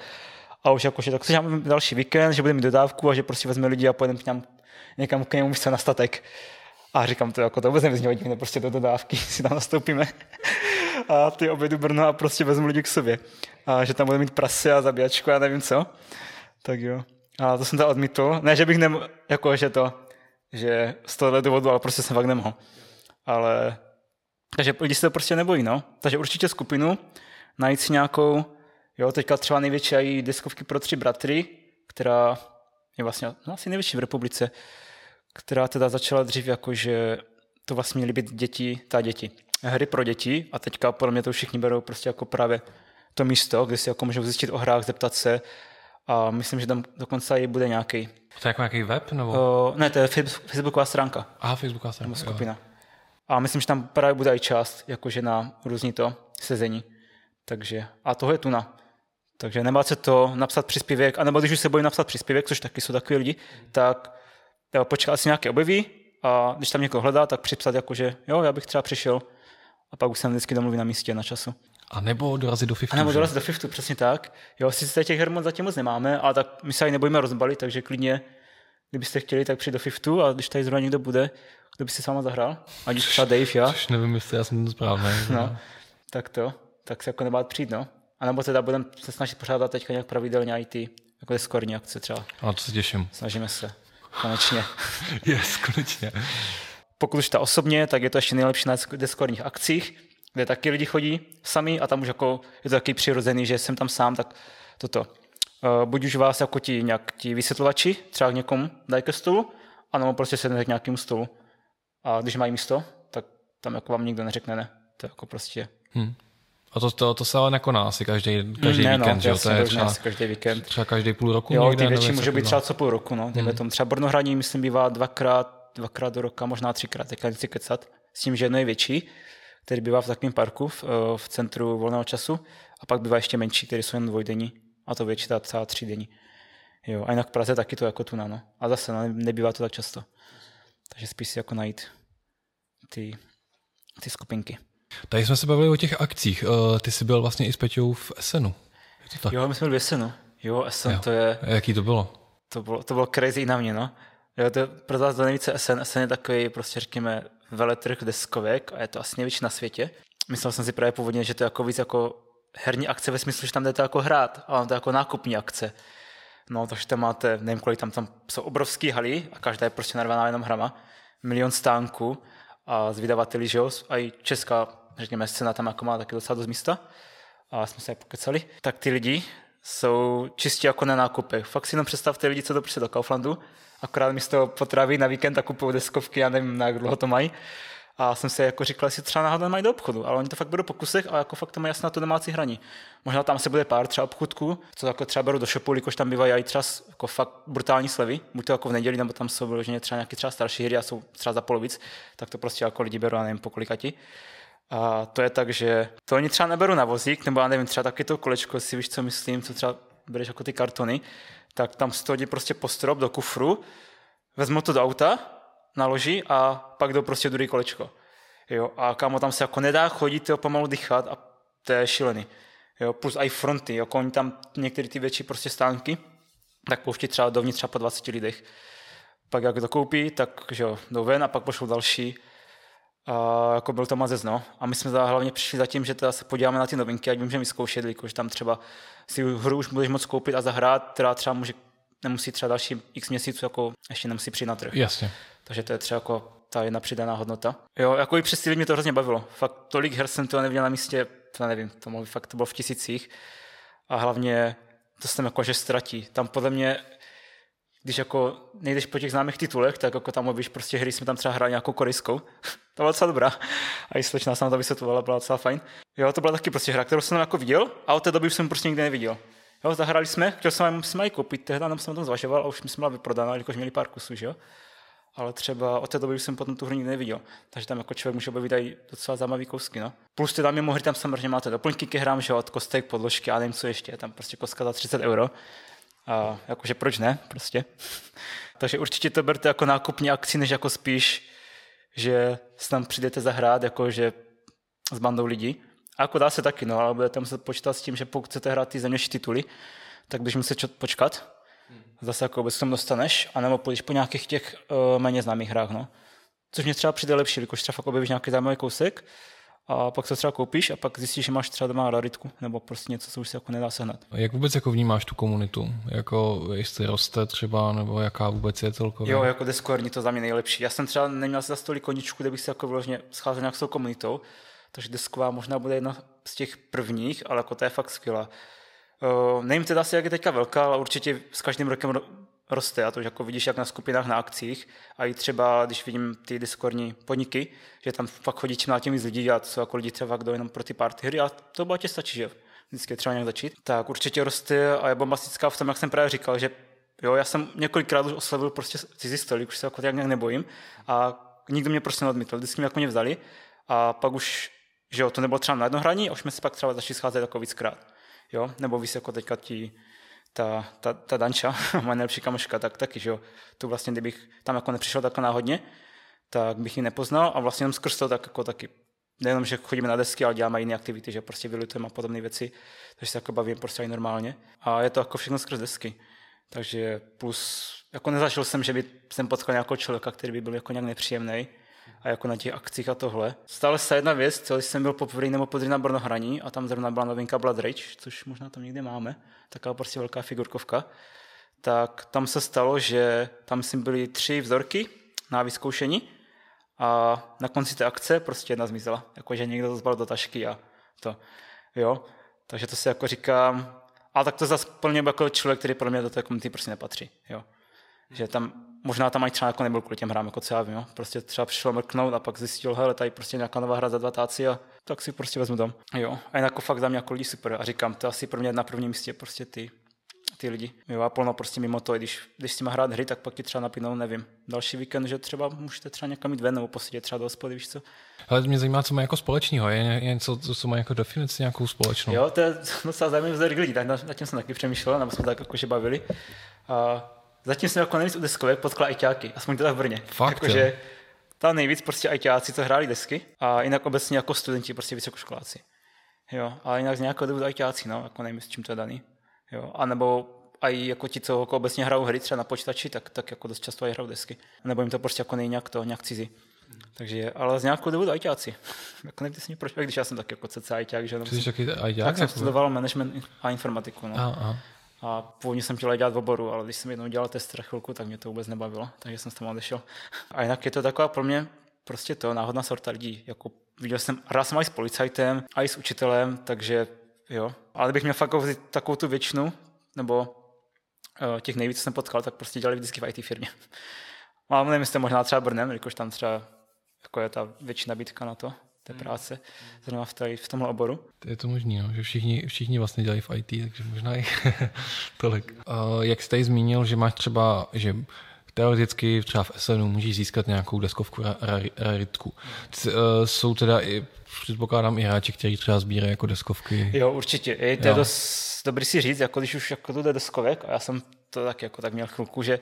A už jako, že tak si další víkend, že budeme mít dodávku a že prostě vezme lidi a pojedeme k něm, někam k němu se na statek. A říkám to, jako to vůbec nevyznělo divně, prostě do dodávky si tam nastoupíme. a ty obědu Brno a prostě vezmu lidi k sobě. A že tam bude mít prasy a zabíjačku a nevím co. Tak jo. A to jsem to odmítl. Ne, že bych nemohl, jako že to, že z tohohle důvodu, ale prostě jsem fakt nemohl ale takže lidi se to prostě nebojí, no. Takže určitě skupinu, najít si nějakou, jo, teďka třeba největší i deskovky pro tři bratry, která je vlastně no, asi největší v republice, která teda začala dřív jako, že to vlastně měly být děti, ta děti, hry pro děti a teďka podle mě to všichni berou prostě jako právě to místo, kde si jako můžou zjistit o hrách, zeptat se a myslím, že tam dokonce i bude nějaký. To je jako nějaký web? Nebo? O, ne, to je Facebooková stránka. Aha, Facebooková stránka. Nebo skupina. Jo. A myslím, že tam právě bude i část, jakože na různý to sezení. Takže, a toho je tuna. Takže nebát se to napsat příspěvek, anebo když už se bojím napsat příspěvek, což taky jsou takový lidi, tak počkat si nějaké objeví a když tam někoho hledá, tak připsat jakože jo, já bych třeba přišel a pak už se vždycky domluví na místě, na času. A nebo dorazit do Fiftu. A nebo dorazit do Fiftu, přesně tak. Jo, sice těch her moc zatím moc nemáme, ale tak my se ani nebojíme rozbalit, takže klidně, kdybyste chtěli, tak přijít do Fiftu a když tady zrovna někdo bude, kdo by si s váma zahrál? Ať už třeba Dave, já. Což nevím, jestli já jsem to správný. no, tak to, tak se jako nebát přijít, no. A nebo teda budeme se snažit pořádat teďka nějak pravidelně i ty jako skorní akce třeba. A to se těším. Snažíme se. Konečně. yes, konečně. Pokud už ta osobně, tak je to ještě nejlepší na deskorních akcích, kde taky lidi chodí sami a tam už jako je to taky přirozený, že jsem tam sám, tak toto. Uh, buď už vás jako ti, nějak ti vysvětlovači třeba k někomu dají ke stolu, anebo prostě sednete k nějakému stolu. A když mají místo, tak tam jako vám nikdo neřekne ne. To je jako prostě... Hmm. A to, to, to se ale nekoná asi každý, každý ne, no, víkend, no, že To je třeba, každý víkend. Třeba každý půl roku jo, někde? ty větší může být třeba co půl roku, no. Hmm. Tom, třeba Brnohraní, myslím, bývá dvakrát, dvakrát do roka, možná třikrát, teďka nechci kecat, s tím, že jedno je větší, který bývá v takovém parku v, eh, v centru volného času, a pak bývá ještě menší, který jsou jen dvojdenní, a to větší, třeba tři denní. Jo, a jinak v Praze taky to jako tu no. A zase no, nebývá to tak často. Takže spíš si jako najít ty, ty skupinky. Tady jsme se bavili o těch akcích. Eh, ty jsi byl vlastně i s Peťou v tak? Jo, my jsme byli v Esenu. Jo, Esen jo. to je... A jaký to bylo? To bylo, to bylo crazy na mě, no. Jo, to je pro vás to nejvíce Esen. Esen je takový, prostě řekněme, veletrh deskovek a je to asi největší na světě. Myslel jsem si právě původně, že to je jako víc jako herní akce ve smyslu, že tam jdete jako hrát, ale to je jako nákupní akce. No, takže tam máte, nevím kolik, tam, tam jsou obrovský haly a každá je prostě narvaná jenom hrama. Milion stánků a z vydavateli, že jo, a i česká, řekněme, scéna tam jako má taky docela dost místa. A jsme se pokecali. Tak ty lidi jsou čistě jako na nákupech. Fakt si jenom představte lidi, co to přijde do Kauflandu, akorát místo potravy na víkend a kupují deskovky, já nevím, na jak dlouho to mají. A jsem si jako říkal, jestli třeba náhodou mají do obchodu, ale oni to fakt berou po kusech a jako fakt to mají jasně na to domácí hraní. Možná tam se bude pár třeba obchodků, co jako třeba berou do shopu, jakož tam bývají i třeba jako fakt brutální slevy, buď to jako v neděli, nebo tam jsou vyloženě třeba nějaké třeba starší hry a jsou třeba za polovic, tak to prostě jako lidi berou, a nevím po kolikati. A to je tak, že to oni třeba neberou na vozík, nebo já nevím, třeba taky to kolečko, si víš, co myslím, co třeba bereš jako ty kartony, tak tam stojí prostě postrop do kufru, vezmu to do auta, naloží a pak jdou prostě druhý kolečko. Jo, a kámo, tam se jako nedá chodit, jo, pomalu dýchat a to je šílený. Jo, plus i fronty, jako oni tam některé ty větší prostě stánky, tak pouští třeba dovnitř třeba po 20 lidech. Pak jak dokoupí, tak že jo, jdou ven a pak pošlou další. A jako byl to mazec, no. A my jsme teda hlavně přišli za tím, že teda se podíváme na ty novinky, ať můžeme vyzkoušet, že tam třeba si hru už budeš moc koupit a zahrát, která třeba může, nemusí třeba další x měsíců, jako ještě nemusí přijít na trh. Jasně. Takže to je třeba jako ta jedna přidaná hodnota. Jo, jako i přes ty mě to hrozně bavilo. Fakt tolik her jsem to neviděl na místě, to nevím, to mohlo, fakt to bylo v tisících. A hlavně to jsem jako, že ztratí. Tam podle mě, když jako nejdeš po těch známých titulech, tak jako tam objíš prostě hry, jsme tam třeba hráli nějakou korejskou. to byla docela dobrá. A i slečná se na to vysvětlovala, byla docela fajn. Jo, to byla taky prostě hra, kterou jsem jako viděl a od té doby už jsem prostě nikdy neviděl. Jo, zahrali jsme, chtěl jsem, jsme ji koupit, tehdy jsem to zvažoval a už jsme byla vyprodaná, jakož měli pár kusů, že jo ale třeba od té doby jsem potom tu hru nikdy neviděl. Takže tam jako člověk může objevit i docela zajímavý kousky. No. Plus ty tam mimo hry tam samozřejmě máte doplňky ke hrám, že od kostek, podložky a nevím co ještě, tam prostě kostka za 30 euro. A jakože proč ne, prostě. Takže určitě to berte jako nákupní akci, než jako spíš, že s tam přijdete zahrát, jakože s bandou lidí. A jako dá se taky, no, ale budete muset počítat s tím, že pokud chcete hrát ty zemější tituly, tak budeš muset počkat, zase jako vůbec dostaneš, anebo půjdeš po nějakých těch uh, méně známých hrách, no. Což mě třeba přijde lepší, když třeba fakt objevíš nějaký zajímavý kousek a pak se třeba koupíš a pak zjistíš, že máš třeba doma raritku nebo prostě něco, co už se jako nedá sehnat. Jak vůbec jako vnímáš tu komunitu? Jako jestli roste třeba, nebo jaká vůbec je celkově? Jo, jako Discordi to za mě nejlepší. Já jsem třeba neměl za stolik koničku, kde bych se jako vložně scházel nějak s tou komunitou, takže desková možná bude jedna z těch prvních, ale jako to je fakt skvělá. Uh, nevím teda asi, jak je teďka velká, ale určitě s každým rokem roste. A to jako vidíš jak na skupinách, na akcích. A i třeba, když vidím ty diskorní podniky, že tam fakt chodí čím tím víc lidí a co jako lidi třeba kdo jenom pro ty party hry a to bohatě stačí, že vždycky třeba nějak začít. Tak určitě roste a je bombastická v tom, jak jsem právě říkal, že jo, já jsem několikrát už oslavil prostě cizí stolik, už se jako nějak nebojím a nikdo mě prostě neodmítl, vždycky mě jako mě vzali a pak už, že jo, to nebylo třeba na jedno hraní a už jsme se pak třeba začali scházet jako víckrát jo, nebo víš, jako teďka ti, ta, ta, ta Danča, moje nejlepší kamoška, tak taky, že jo, tu vlastně, kdybych tam jako nepřišel takhle náhodně, tak bych ji nepoznal a vlastně jenom skrz to tak jako taky nejenom, že chodíme na desky, ale děláme jiné aktivity, že prostě vylutujeme a podobné věci, takže se jako bavím prostě i normálně. A je to jako všechno skrz desky. Takže plus, jako nezažil jsem, že by jsem potkal nějakého člověka, který by byl jako nějak nepříjemný, a jako na těch akcích a tohle. Stala se jedna věc, co jsem byl poprvé nebo podry na Brnohraní a tam zrovna byla novinka Blood Rage, což možná tam někde máme, taková prostě velká figurkovka. Tak tam se stalo, že tam si byly tři vzorky na vyzkoušení a na konci té akce prostě jedna zmizela, jakože někdo to zbal do tašky a to, jo. Takže to si jako říkám, a tak to zase plně jako člověk, který pro mě do té komunity prostě nepatří, jo. Že tam, možná tam ani třeba jako nebyl kvůli těm hrám, jako co já vím, jo. Prostě třeba přišel mrknout a pak zjistil, hele, tady prostě nějaká nová hra za dva táci a tak si prostě vezmu tam. Jo. A jinak jako fakt za mě jako lidi super. A říkám, to asi pro mě na prvním místě prostě ty ty lidi. Jo, a plno prostě mimo to, když, když s tím hrát hry, tak pak ti třeba napínou, nevím, další víkend, že třeba můžete třeba někam jít ven nebo posedět třeba do hospody, víš co. Ale mě zajímá, co má jako společného, je, je něco, co má jako definici nějakou společnou. Jo, to je docela zajímavý vzorek lidí, tak nad tím jsem taky přemýšlel, nebo jsme tak jakože bavili. A zatím jsem jako nejvíc u deskovek potkal ajťáky, aspoň teda v Brně. Fakt, jakože, ta nejvíc prostě ajťáci, co hráli desky a jinak obecně jako studenti, prostě vysokoškoláci. Jo, ale jinak z nějakého důvodu ajťáci, no, jako nevím, s čím to je daný. Jo, a nebo a i jako ti, co jako obecně hrajou hry třeba na počítači, tak, tak jako dost často i hrajou desky. Nebo jim to prostě jako nejnějak to, nějak cizí. Takže, ale z nějakou důvodu ajťáci. jako nevím, si proč, když já jsem tak jako CC ajťák, že? Jsi taky ajťák? Tak jsem studoval management a informatiku. No. Aha. A původně jsem chtěl dělat v oboru, ale když jsem jednou dělal test chvilku, tak mě to vůbec nebavilo, takže jsem s tam odešel. A jinak je to taková pro mě prostě to náhodná sorta lidí. Jako viděl jsem, hrál jsem i s policajtem, i s učitelem, takže jo. Ale bych měl fakt takovou tu většinu, nebo Eh, těch nejvíc, co jsem potkal, tak prostě dělali vždycky v IT firmě. Ale nevím, jestli možná třeba Brnem, jakož tam třeba jako je ta větší nabídka na to, té hmm. práce, zrovna v, tady, v tomhle oboru. Je to možné, no, že všichni, všichni vlastně dělají v IT, takže možná i tolik. Uh, jak tady zmínil, že máš třeba, že teoreticky třeba v SNu můžeš získat nějakou deskovku raritku. Uh, jsou teda i, předpokládám, i hráči, kteří třeba sbírají jako deskovky. Jo, určitě. Je, to je dost dobrý si říct, jako když už jako to jde deskovek, a já jsem to tak jako tak měl chvilku, že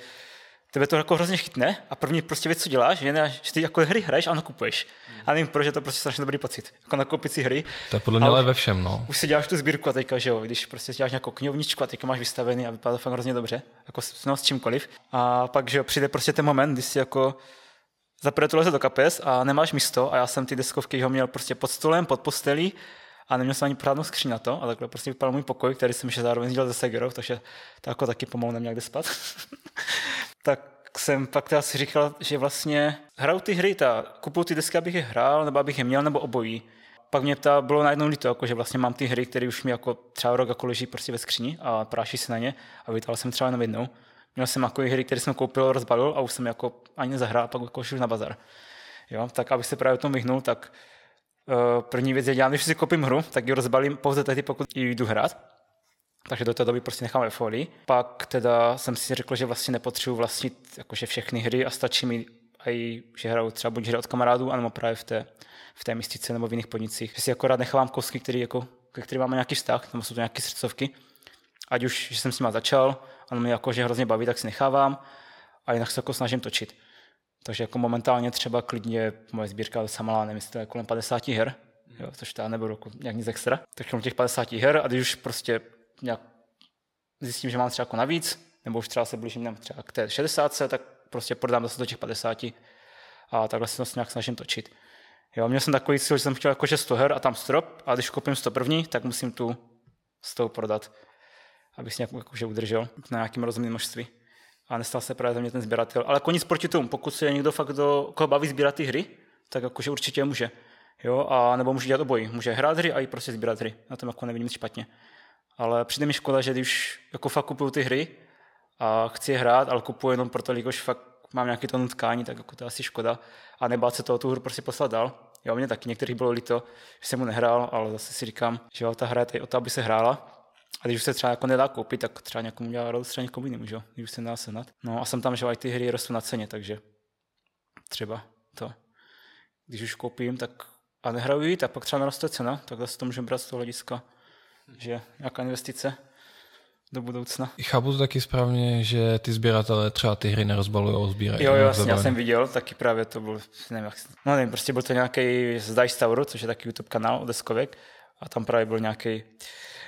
tebe to jako hrozně chytne a první prostě věc, co děláš, ne, že ty jako hry hraješ a nakupuješ. Hmm. A nevím, proč je to prostě strašně dobrý pocit. Jako nakoupit si hry. To je podle mě ale ve všem, no. Už si děláš tu sbírku a teďka, že jo, když prostě děláš nějakou knihovničku a teďka máš vystavený a vypadá to fakt hrozně dobře, jako s, no, s čímkoliv. A pak, že jo, přijde prostě ten moment, kdy si jako zaprvé to leze do kapes a nemáš místo a já jsem ty deskovky ho měl prostě pod stolem, pod postelí a neměl jsem ani pořádnou skříň na to a takhle prostě vypadal můj pokoj, který jsem ještě zároveň dělal ze Segerov, takže to jako taky pomalu neměl kde spát. tak jsem pak si říkal, že vlastně hraju ty hry, ta, kupuju ty desky, abych je hrál, nebo abych je měl, nebo obojí. Pak mě to bylo najednou líto, jako, že vlastně mám ty hry, které už mi jako třeba rok jako leží prostě ve skříni a práší se na ně a vytáhl jsem třeba jenom jednou. Měl jsem jako hry, které jsem koupil, rozbalil a už jsem jako ani nezahrál, pak jako šel na bazar. Jo, tak abych se právě tomu vyhnul, tak uh, první věc je dělám, když si koupím hru, tak ji rozbalím pouze tehdy, pokud ji jdu hrát takže do té doby prostě nechám ve folii. Pak teda jsem si řekl, že vlastně nepotřebuji vlastnit jakože všechny hry a stačí mi i, že hraju třeba buď hry od kamarádů, anebo právě v té, v té místice nebo v jiných podnicích. Že si akorát nechávám kousky, který, jako, ke kterým máme nějaký vztah, nebo jsou to nějaké srdcovky. Ať už, že jsem s nimi začal, a mě jako, že hrozně baví, tak si nechávám a jinak se jako snažím točit. Takže jako momentálně třeba klidně moje sbírka sama malá, nevím, jestli to je kolem 50 her, jo, což teda nebudu jako nějak nic extra. Tak kolem těch 50 her a když už prostě nějak zjistím, že mám třeba jako navíc, nebo už třeba se blížím třeba k té 60, tak prostě prodám zase do těch 50 a takhle se to nějak snažím točit. Jo, měl jsem takový cíl, že jsem chtěl jakože 100 her a tam strop, a když koupím 100 první, tak musím tu 100 prodat, abych si nějak jakože udržel na nějakým rozumném množství. A nestal se právě mě ten sběratel. Ale jako nic proti tomu, pokud se někdo fakt do, koho baví sbírat ty hry, tak jakože určitě může. Jo, a nebo může dělat obojí. Může hrát hry a i prostě sbírat hry. Na tom jako nevidím nic špatně ale přijde mi škoda, že když jako fakt kupuju ty hry a chci je hrát, ale kupuju jenom proto, že fakt mám nějaký ton tkání, tak jako to je asi škoda. A nebát se toho tu hru prostě poslat dál. Jo, mě taky některých bylo líto, že jsem mu nehrál, ale zase si říkám, že jo, ta hra je o to, aby se hrála. A když už se třeba jako nedá koupit, tak třeba někomu dělá radost, třeba někomu jinému, že jo, když už se nedá sehnat. No a jsem tam, že i ty hry rostou na ceně, takže třeba to. Když už koupím, tak a nehraju tak pak třeba naroste cena, tak zase to můžeme brát z toho hlediska že nějaká investice do budoucna. Chápu to taky správně, že ty sběratelé třeba ty hry nerozbalují, a sbírají. Jo, jo, jasně, já jsem viděl, taky právě to byl, nevím, jak, no nevím, prostě byl to nějaký z Dice což je taky YouTube kanál o deskovek, a tam právě byl nějaký,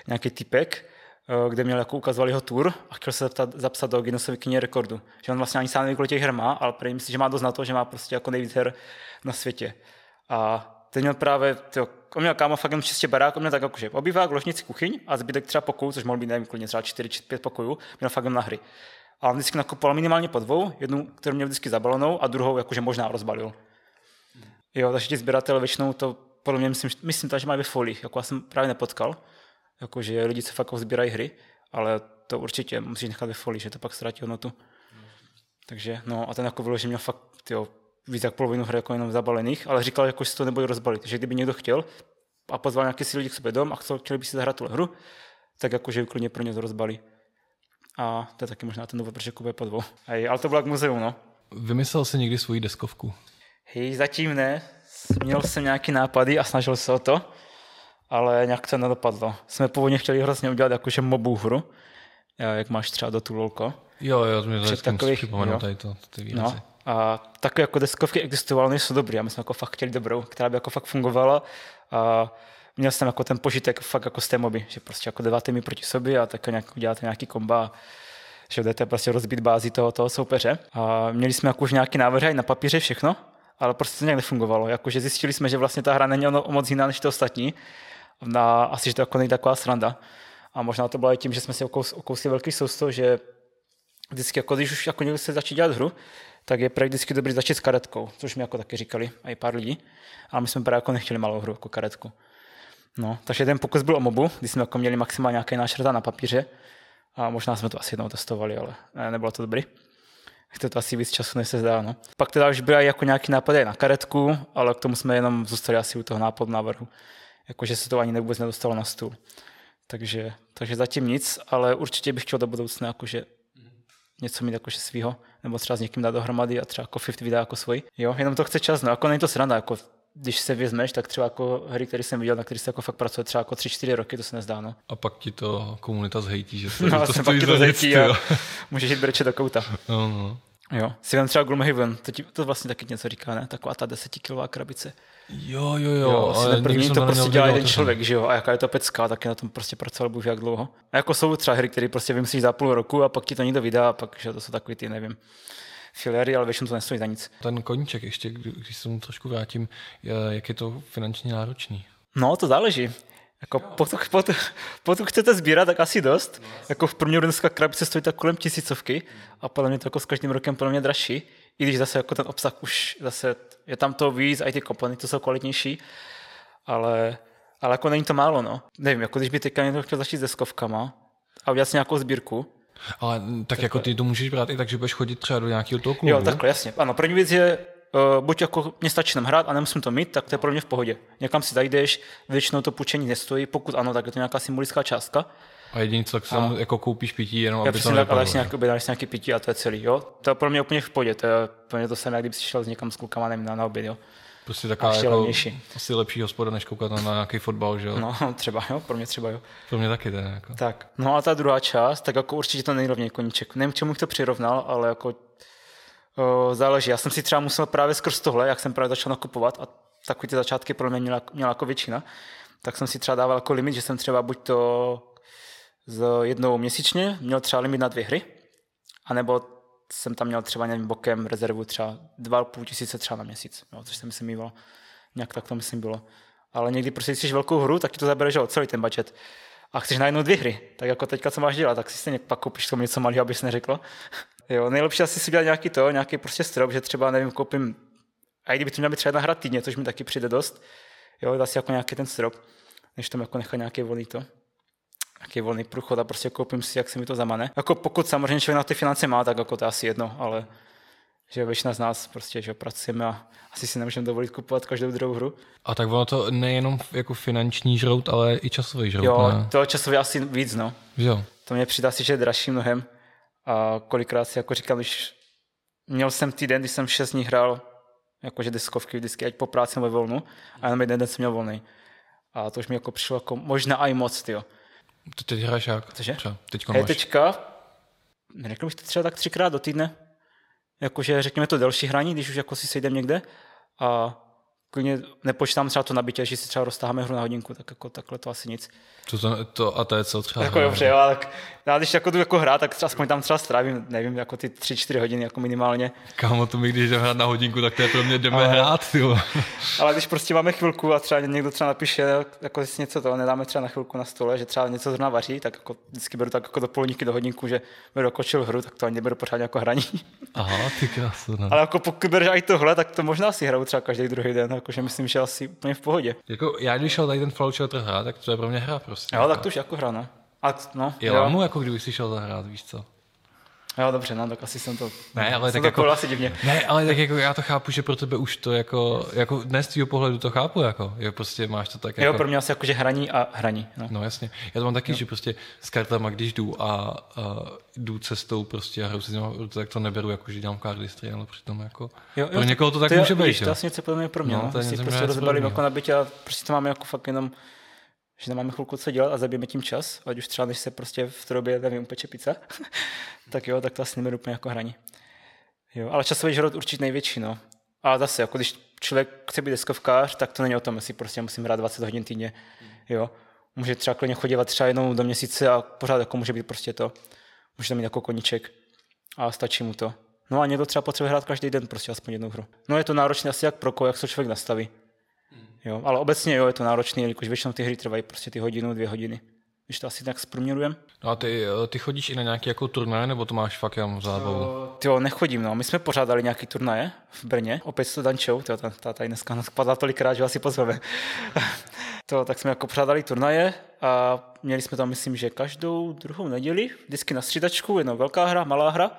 nějaký typek, eh, kde měl jako ukazoval jeho tour a chtěl se zapsat, zapsat do Guinnessovy knihy rekordu. Že on vlastně ani sám neví, těch her má, ale prý myslí, že má dost na to, že má prostě jako nejvíc her na světě. A ten měl právě, tyjo, on měl kámo fakt čistě barák, on měl tak jakože obývák, ložnici, kuchyň a zbytek třeba pokojů, což mohl být nevím, klidně třeba 4 či 5 pokojů, měl fakt na hry. A on vždycky nakupoval minimálně po dvou, jednu, kterou měl vždycky zabalenou a druhou jakože možná rozbalil. Jo, takže ti sběratel většinou to, podle mě myslím, myslím to, že mají ve folích, jako já jsem právě nepotkal, jakože lidi se fakt sbírají hry, ale to určitě musíš nechat ve folii, že to pak ztratí hodnotu. Takže, no a ten jako vyloženě měl fakt, tyjo, víc jak polovinu hry jako jenom zabalených, ale říkal, jako, že si to nebude rozbalit. Že kdyby někdo chtěl a pozval nějaký si lidi k sobě dom a chtěli by si zahrát tu hru, tak jakože klidně pro ně to rozbalí. A to je taky možná ten důvod, proč kupuje po dvou. Hej, ale to bylo jak muzeum, no. Vymyslel jsi někdy svoji deskovku? Hej, zatím ne. Měl jsem nějaký nápady a snažil se o to, ale nějak to nedopadlo. Jsme původně chtěli hrozně udělat jakože mobu hru, jak máš třeba do tu lolko. Jo, jo, to mě takových, připomenu tady to, ty věci. No, a takové jako deskovky existovaly, nejsou dobré. A my jsme jako fakt chtěli dobrou, která by jako fakt fungovala. A měl jsem jako ten požitek fakt jako z té moby, že prostě jako dáváte mi proti sobě a tak nějak uděláte nějaký komba že jdete prostě rozbít bázi toho, toho soupeře. A měli jsme jako už nějaký návrhy na papíře všechno, ale prostě to nějak nefungovalo. Jakože zjistili jsme, že vlastně ta hra není o moc jiná než to ostatní. Na, asi, že to jako není taková sranda. A možná to bylo i tím, že jsme si okousli velký sousto, že vždycky, jako když už jako někdo se začít dělat hru, tak je prakticky dobrý začít s karetkou, což mi jako taky říkali a i pár lidí. Ale my jsme právě jako nechtěli malou hru, jako karetku. No, takže ten pokus byl o mobu, kdy jsme jako měli maximálně nějaké nášrta na papíře a možná jsme to asi jednou testovali, ale ne, nebylo to dobrý. Chce to asi víc času, než se zdá. No. Pak teda už byly jako nějaký nápady na karetku, ale k tomu jsme jenom zůstali asi u toho nápadu návrhu. Jakože se to ani vůbec nedostalo na stůl. Takže, takže zatím nic, ale určitě bych chtěl do budoucna jakože něco mít jakože svýho, nebo třeba s někým dát dohromady a třeba jako 50 vydá jako svůj. Jo, jenom to chce čas, no jako není to sranda, jako když se vezmeš, tak třeba jako hry, které jsem viděl, na které se jako fakt pracuje třeba jako 3-4 roky, to se nezdá, no. A pak ti to komunita zhejtí, že to, no, to stojí to zhejtí a můžeš jít breče do kouta. No, no. Jo, si vem třeba Gloomhaven, to, ti, to vlastně taky něco říká, ne? Taková ta 10 kilová krabice. Jo, jo, jo. jo ale první to prostě dělá jeden člověk, že jo, a jaká je to pecka, taky na tom prostě pracoval bůh jak dlouho. A jako jsou třeba hry, které prostě vymyslíš za půl roku a pak ti to někdo vydá a pak, že to jsou takový ty, nevím, filery, ale většinou to nestojí za nic. Ten koníček ještě, když se mu trošku vrátím, jak je to finančně náročný? No, to záleží. Jako pokud, pokud, pokud chcete sbírat, tak asi dost. Jako v průměru dneska krabice stojí tak kolem tisícovky a podle mě to jako s každým rokem podle mě dražší. I když zase jako ten obsah už zase je tam to víc, a i ty komponenty jsou kvalitnější, ale, ale jako není to málo, no. Nevím, jako když by teďka někdo chtěl začít s deskovkama a udělat si nějakou sbírku, ale tak, tak jako ty to můžeš brát i tak, že budeš chodit třeba do nějakého toho klubu. Jo, takhle, jasně. Ano, první věc je, uh, buď jako mě stačí nám hrát a nemusím to mít, tak to je pro mě v pohodě. Někam si zajdeš, většinou to půjčení nestojí, pokud ano, tak je to nějaká symbolická částka. A jediný, co tak tam jako koupíš pití, jenom aby to tak, ale nějak objednáš nějaký pití a to je celý, jo. To je pro mě úplně v pohodě, to je pro mě to samé, kdyby si šel s někam s klukama nevím, na, na oběd, jo. Prostě taková jako asi lepší hospoda, než koukat na nějaký fotbal, že jo? No, třeba jo, pro mě třeba jo. Pro mě taky ten, jako. Tak, no a ta druhá část, tak jako určitě to nejrovněji koníček. Nevím, čemu bych to přirovnal, ale jako o, záleží. Já jsem si třeba musel právě skrz tohle, jak jsem právě začal nakupovat a takový ty začátky pro mě měla, měla jako většina, tak jsem si třeba dával jako limit, že jsem třeba buď to z jednou měsíčně měl třeba limit na dvě hry, anebo jsem tam měl třeba nevím, bokem rezervu třeba 2,5 tisíce třeba na měsíc, jo, což jsem myslím mýval. Nějak tak to myslím bylo. Ale někdy prostě, chceš velkou hru, tak ti to zabere, že celý ten budget. A chceš najednou dvě hry, tak jako teďka co máš dělat, tak si stejně pak koupíš tomu něco malého, abys neřekl. Jo, nejlepší asi si dělat nějaký to, nějaký prostě strop, že třeba nevím, koupím, a i kdyby to měla být třeba jedna hra týdně, což mi taky přijde dost, jo, asi jako nějaký ten strop, než tam jako nechat nějaký volný to nějaký volný průchod a prostě koupím si, jak se mi to zamane. Jako pokud samozřejmě člověk na ty finance má, tak jako to asi jedno, ale že většina z nás prostě, že pracujeme a asi si nemůžeme dovolit kupovat každou druhou hru. A tak ono to nejenom jako finanční žrout, ale i časový žrout. Jo, ne? to časově asi víc, no. Jo. To mě přidá si, že je dražší mnohem. A kolikrát si jako říkal, když měl jsem týden, když jsem šest dní hrál jakože deskovky vždycky, ať po práci nebo volnu, a jenom jeden den jsem měl volný. A to už mi jako přišlo jako možná i moc, tyjo. Ty teď hraješ jak? Cože? Třeba teďka máš. teďka, řekl bych to třeba tak třikrát do týdne. Jakože řekněme to delší hraní, když už jako si sejdem někde. A klidně nepočítám třeba to nabitě, že si třeba roztáháme hru na hodinku, tak jako takhle to asi nic. To, to, to a to je co třeba? Jako dobře, jo, tak já když jako jdu jako hrát, tak třeba aspoň tam třeba strávím, nevím, jako ty 3-4 hodiny jako minimálně. Kámo, to mi když jdeme hrát na hodinku, tak to je pro mě jdeme ale, hrát, jo. Ale když prostě máme chvilku a třeba někdo třeba napíše, jako jestli něco to nedáme třeba na chvilku na stole, že třeba něco zrovna vaří, tak jako vždycky beru tak jako do polníky do hodinku, že beru dokočil hru, tak to ani neberu pořád jako hraní. Aha, ty krásno. Ale jako pokud bereš i tohle, tak to možná si hraju třeba každý druhý den, jakože myslím, že asi úplně v pohodě. Jako já když šel tady ten Fallout Shelter hrát, tak to je pro mě hra prostě. Jo, tak to už jako hra, no. A, no, je jo. jako kdybych si šel zahrát, víš co. Jo, dobře, no, tak asi jsem to... Ne, ale jsem tak to jako, asi divně. Ne, ale tak jako já to chápu, že pro tebe už to jako, jako dnes tvýho pohledu to chápu, jako, že prostě máš to tak jako... Jo, pro mě asi jako, že hraní a hraní. No, no jasně. Já to mám taky, jo. že prostě s kartama, když jdu a, a jdu cestou prostě a hraju si tak to neberu jako, že dělám cardistry, ale přitom jako... Jo, jo, pro někoho to tak to může být, To je něco pro mě, no, no. To je prostě rozbalím jako nabitě a prostě to máme jako fakt jenom že nemáme chvilku co dělat a zabijeme tím čas, ať už třeba než se prostě v trobě, nevím, upeče pizza, tak jo, tak to asi neberu úplně jako hraní. Jo, ale časový žrot určitě největší, no. A zase, jako když člověk chce být deskovkář, tak to není o tom, jestli prostě musím hrát 20 hodin týdně, jo. Může třeba klidně chodit třeba jednou do měsíce a pořád jako může být prostě to. Může to mít jako koníček a stačí mu to. No a někdo třeba potřebuje hrát každý den prostě aspoň jednu hru. No je to náročné asi jak pro koho, jak se člověk nastaví. Jo, ale obecně jo, je to náročné, jelikož většinou ty hry trvají prostě ty hodinu, dvě hodiny. Když to asi tak zprůměrujeme. No a ty, eh, ty chodíš i na nějaký jako turnaj, nebo to máš fakt jenom zábavu? Ty jo, nechodím, no. My jsme pořádali nějaký turnaje v Brně, opět s to Dančou, to, ta, ta tady dneska spadla tolikrát, že asi pozveme. to, tak jsme jako pořádali turnaje a měli jsme tam, myslím, že každou druhou neděli, vždycky na střídačku, jedna velká hra, malá hra.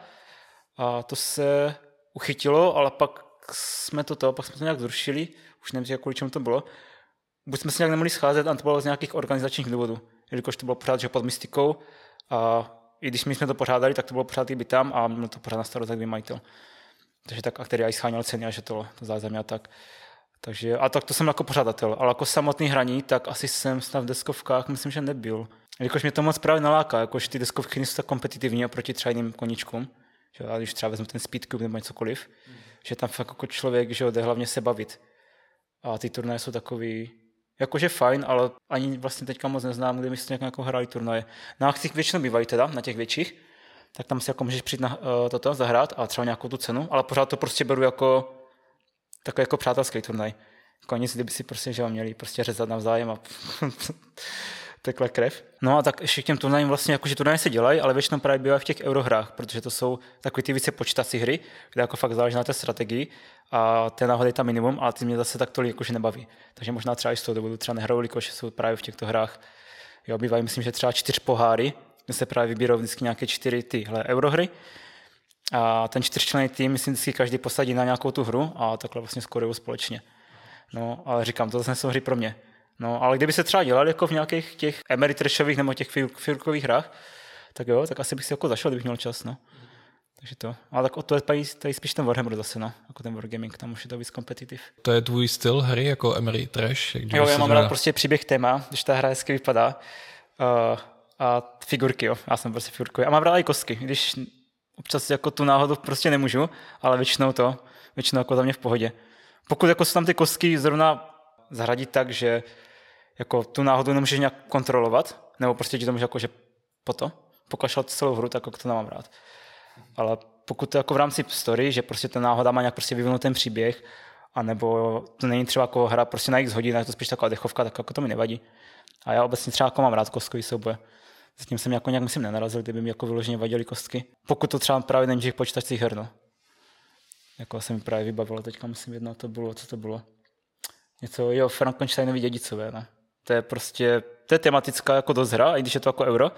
A to se uchytilo, ale pak jsme to, to pak jsme to nějak zrušili už nevím, kvůli čemu to bylo. Buď jsme se nějak nemohli scházet, a to bylo z nějakých organizačních důvodů, jelikož to bylo pořád že pod mystikou a i když my jsme to pořádali, tak to bylo pořád i tam a měl to pořád na starost jakby majitel. Takže tak, a který i scháněl ceny a že to, to zázemí a tak. Takže, a tak to jsem jako pořadatel, ale jako samotný hraní, tak asi jsem snad v deskovkách, myslím, že nebyl. Jelikož mě to moc právě naláká, jakož ty deskovky nejsou tak kompetitivní oproti třeba jiným koničkům. Že, a když třeba vezmu ten Speedcube nebo něcokoliv, mm. Že tam fakt jako člověk, že jde hlavně se bavit. A ty turnaje jsou takový, jakože fajn, ale ani vlastně teďka moc neznám, kde my jsme jako hráli turnaje. Na akcích většinou bývají teda, na těch větších, tak tam si jako můžeš přijít na uh, toto, zahrát a třeba nějakou tu cenu, ale pořád to prostě beru jako takový jako přátelský turnaj. Jako nic, kdyby si prostě, že měli prostě řezat navzájem a tekle krev. No a tak ještě k těm turnajím vlastně, jakože turnaje se dělají, ale většinou právě bývají v těch eurohrách, protože to jsou takové ty více počítací hry, kde jako fakt záleží na té strategii a té náhody je tam minimum, ale ty mě zase tak tolik jakože nebaví. Takže možná třeba i z toho důvodu třeba nehraju, jakože jsou právě v těchto hrách. Jo, bývají, myslím, že třeba čtyř poháry, kde se právě vybírou vždycky nějaké čtyři tyhle eurohry. A ten čtyřčlenný tým, myslím, vždycky každý posadí na nějakou tu hru a takhle vlastně skorují společně. No, ale říkám, to zase jsou hry pro mě. No, ale kdyby se třeba dělali jako v nějakých těch Ameritrashových nebo těch filkových hrách, tak jo, tak asi bych si jako zašel, kdybych měl čas, no. Takže to. Ale tak o to je tady, tady spíš ten Warhammer zase, no. Jako ten Wargaming, tam už je to víc kompetitiv. To je tvůj styl hry, jako Emery Trash? Jak jo, já mám rád prostě příběh téma, když ta hra hezky vypadá. Uh, a figurky, jo. Já jsem prostě figurkový. A mám rád i kostky, když občas jako tu náhodu prostě nemůžu, ale většinou to, většinou jako za mě v pohodě. Pokud jako jsou tam ty kostky zrovna zaradit tak, že jako tu náhodu nemůžeš nějak kontrolovat, nebo prostě ti to může jako, že po to, pokašlat celou hru, tak jako to nemám rád. Ale pokud to jako v rámci story, že prostě ta náhoda má nějak prostě vyvinut ten příběh, anebo to není třeba jako hra prostě na x hodin, je to spíš taková dechovka, tak jako to mi nevadí. A já obecně třeba jako mám rád kostkový souboje. Zatím jsem jako nějak myslím nenarazil, kdyby mi jako vyloženě vadily kostky. Pokud to třeba právě není těch počítačích her, no. Jako se mi právě vybavilo, teďka myslím jedno to bylo, co to bylo. Něco, jo, Frankensteinový dědicové, ne? To je prostě, to je tematická jako dost hra, i když je to jako euro,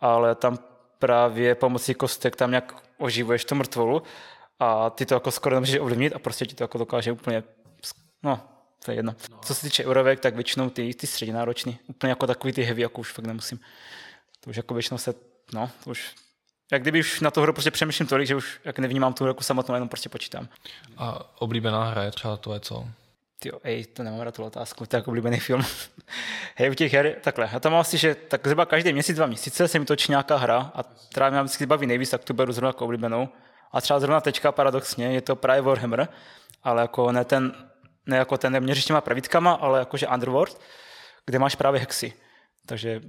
ale tam právě pomocí kostek tam nějak oživuješ tu mrtvolu a ty to jako skoro nemůžeš ovlivnit a prostě ti to jako dokáže úplně, no, to je jedno. No. Co se týče eurovek, tak většinou ty, ty středně náročný, úplně jako takový ty heavy, jako už fakt nemusím. To už jako většinou se, no, to už jak kdyby už na tu hru prostě přemýšlím tolik, že už jak nevnímám tu hru jako samotnou, jenom prostě počítám. A oblíbená hra je třeba to je co? Ty ej, to nemám rád tu otázku, to je jako oblíbený film. hej, u těch her, takhle, já tam mám asi, že tak zhruba každý měsíc, dva měsíce se mi točí nějaká hra a která mě vždycky baví nejvíc, tak tu beru zrovna jako oblíbenou. A třeba zrovna teďka paradoxně je to právě Warhammer, ale jako ne ten ne jako ten neměříš těma pravitkama, ale jakože Underworld, kde máš právě hexy. Takže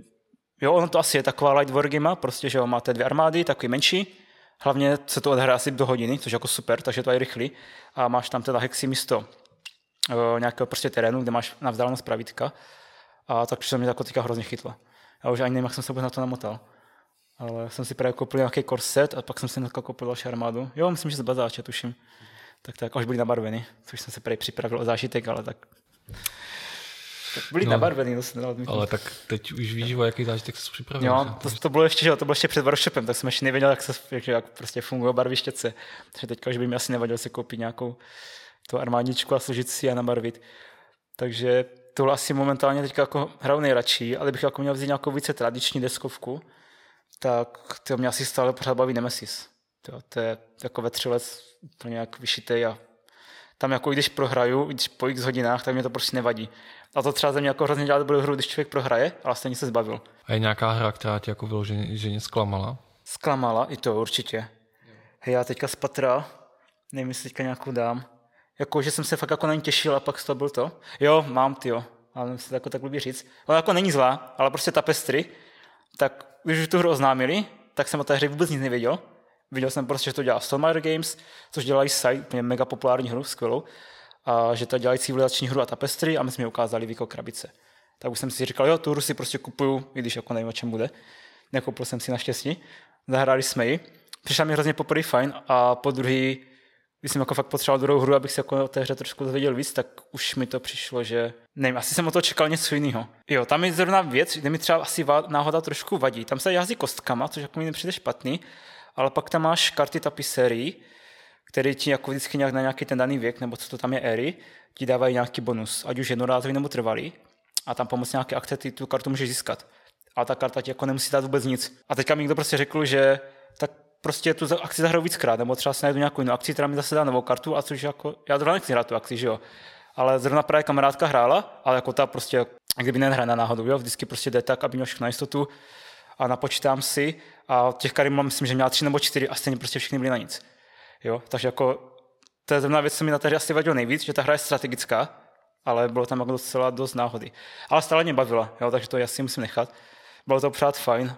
jo, ono to asi je taková light wargame, prostě, že jo, máte dvě armády, takový menší, hlavně se to odhraje asi do hodiny, což je jako super, takže to je rychlý a máš tam teda hexy místo nějakého prostě terénu, kde máš na vzdálenost pravítka a tak přišlo mi to jako teďka hrozně chytlo. Já už ani nevím, jak jsem se vůbec na to namotal. Ale jsem si právě koupil nějaký korset a pak jsem si hnedka koupil další armádu. Jo, myslím, že z bazáče, tuším. Tak tak, až byli nabarveny, což jsem se právě připravil o zážitek, ale tak byli no, nabarvený, to se Ale tak teď už víš, o jaký zážitek jsi připravil. Jo, to, to, bylo ještě, že to bylo ještě před workshopem, tak jsem ještě nevěděl, jak, se, jak, jak prostě fungují barvištěce. Takže teďka už by mi asi nevadilo si koupit nějakou tu armádničku a složit si a nabarvit. Takže tohle asi momentálně teďka jako hraju nejradši, ale bych jako měl vzít nějakou více tradiční deskovku, tak to mě asi stále pořád baví Nemesis. To, to je jako ve tři let úplně jak vyšitej a tam jako když prohraju, když po x hodinách, tak mě to prostě nevadí. A to třeba ze mě jako hrozně dělá dobrou hru, když člověk prohraje, ale stejně se zbavil. A je nějaká hra, která tě jako vyloženě že zklamala? Zklamala, i to určitě. Hej, já teďka z Patra, nevím, jestli teďka nějakou dám. Jako, že jsem se fakt jako na ní těšil a pak to byl to. Jo, mám ty jo, ale se to jako tak blbě říct. Ona jako není zlá, ale prostě tapestry, tak když tu hru oznámili, tak jsem o té hře vůbec nic nevěděl. Viděl jsem prostě, že to dělá Stonemaier Games, což dělají site, mega populární hru, skvělou. A že to dělají civilizační hru a tapestry a my jsme ukázali výko krabice. Tak už jsem si říkal, jo, tu hru si prostě kupuju, i když jako nevím, o čem bude. Nekoupil jsem si naštěstí. Zahráli jsme ji. Přišla mi hrozně poprvé fajn a po druhý, když jsem jako fakt potřeboval druhou hru, abych si jako o té hře trošku dozvěděl víc, tak už mi to přišlo, že nevím, asi jsem o to čekal něco jiného. Jo, tam je zrovna věc, kde mi třeba asi náhoda trošku vadí. Tam se jazdí kostkama, což jako mi nepřijde špatný, ale pak tam máš karty tapiserii, které ti jako vždycky nějak na nějaký ten daný věk, nebo co to tam je éry, ti dávají nějaký bonus, ať už jednorázový nebo trvalý. A tam pomocí nějaké akce ty tu kartu můžeš získat. A ta karta ti jako nemusí dát vůbec nic. A teďka mi někdo prostě řekl, že tak prostě tu akci zahraju víckrát, nebo třeba si najdu nějakou jinou akci, která mi zase dá novou kartu, a což jako, já zrovna nechci hrát tu akci, že jo. Ale zrovna právě kamarádka hrála, ale jako ta prostě, kdyby nehrála náhodou, jo, vždycky prostě jde tak, aby měl všechno na jistotu a napočítám si a těch karim mám, myslím, že měla tři nebo čtyři a stejně prostě všechny byly na nic. Jo? Takže jako to je zrovna věc, co mi na té hře asi vadilo nejvíc, že ta hra je strategická, ale bylo tam jako docela dost náhody. Ale stále mě bavila, jo? takže to asi musím nechat. Bylo to pořád fajn,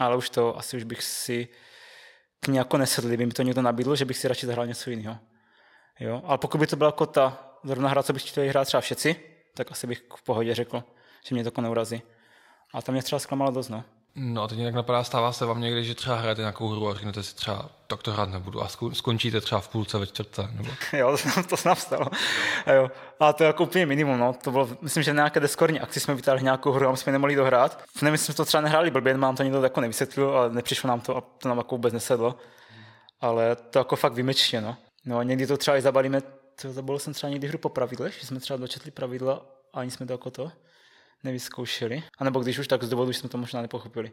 ale už to asi už bych si ní jako nesedl, kdyby mi to někdo nabídl, že bych si radši zahrál něco jiného. Jo? Ale pokud by to byla jako ta zrovna hra, co bych chtěl hrát třeba všetci, tak asi bych v pohodě řekl, že mě to jako neurazí. A tam mě třeba zklamalo dost, no. No a teď nějak napadá, stává se vám někdy, že třeba hrajete nějakou hru a řeknete si třeba, tak to hrát nebudu a skončíte třeba v půlce ve čtvrtce, nebo? jo, to, to se nám stalo. A jo. A to je jako úplně minimum, no. To bylo, myslím, že na nějaké deskorní akci jsme vytáhli nějakou hru a jsme nemohli dohrát. Nevím, jsme to třeba nehráli blbě, mám to někdo jako nevysvětlil, ale nepřišlo nám to a to nám jako vůbec nesedlo. Ale to jako fakt vymečně, no. No a někdy to třeba i zabalíme, to zabalil jsem třeba někdy hru po pravidlech, že jsme třeba dočetli pravidla a ani jsme to jako to nevyzkoušeli. A nebo když už, tak z důvodu, že jsme to možná nepochopili.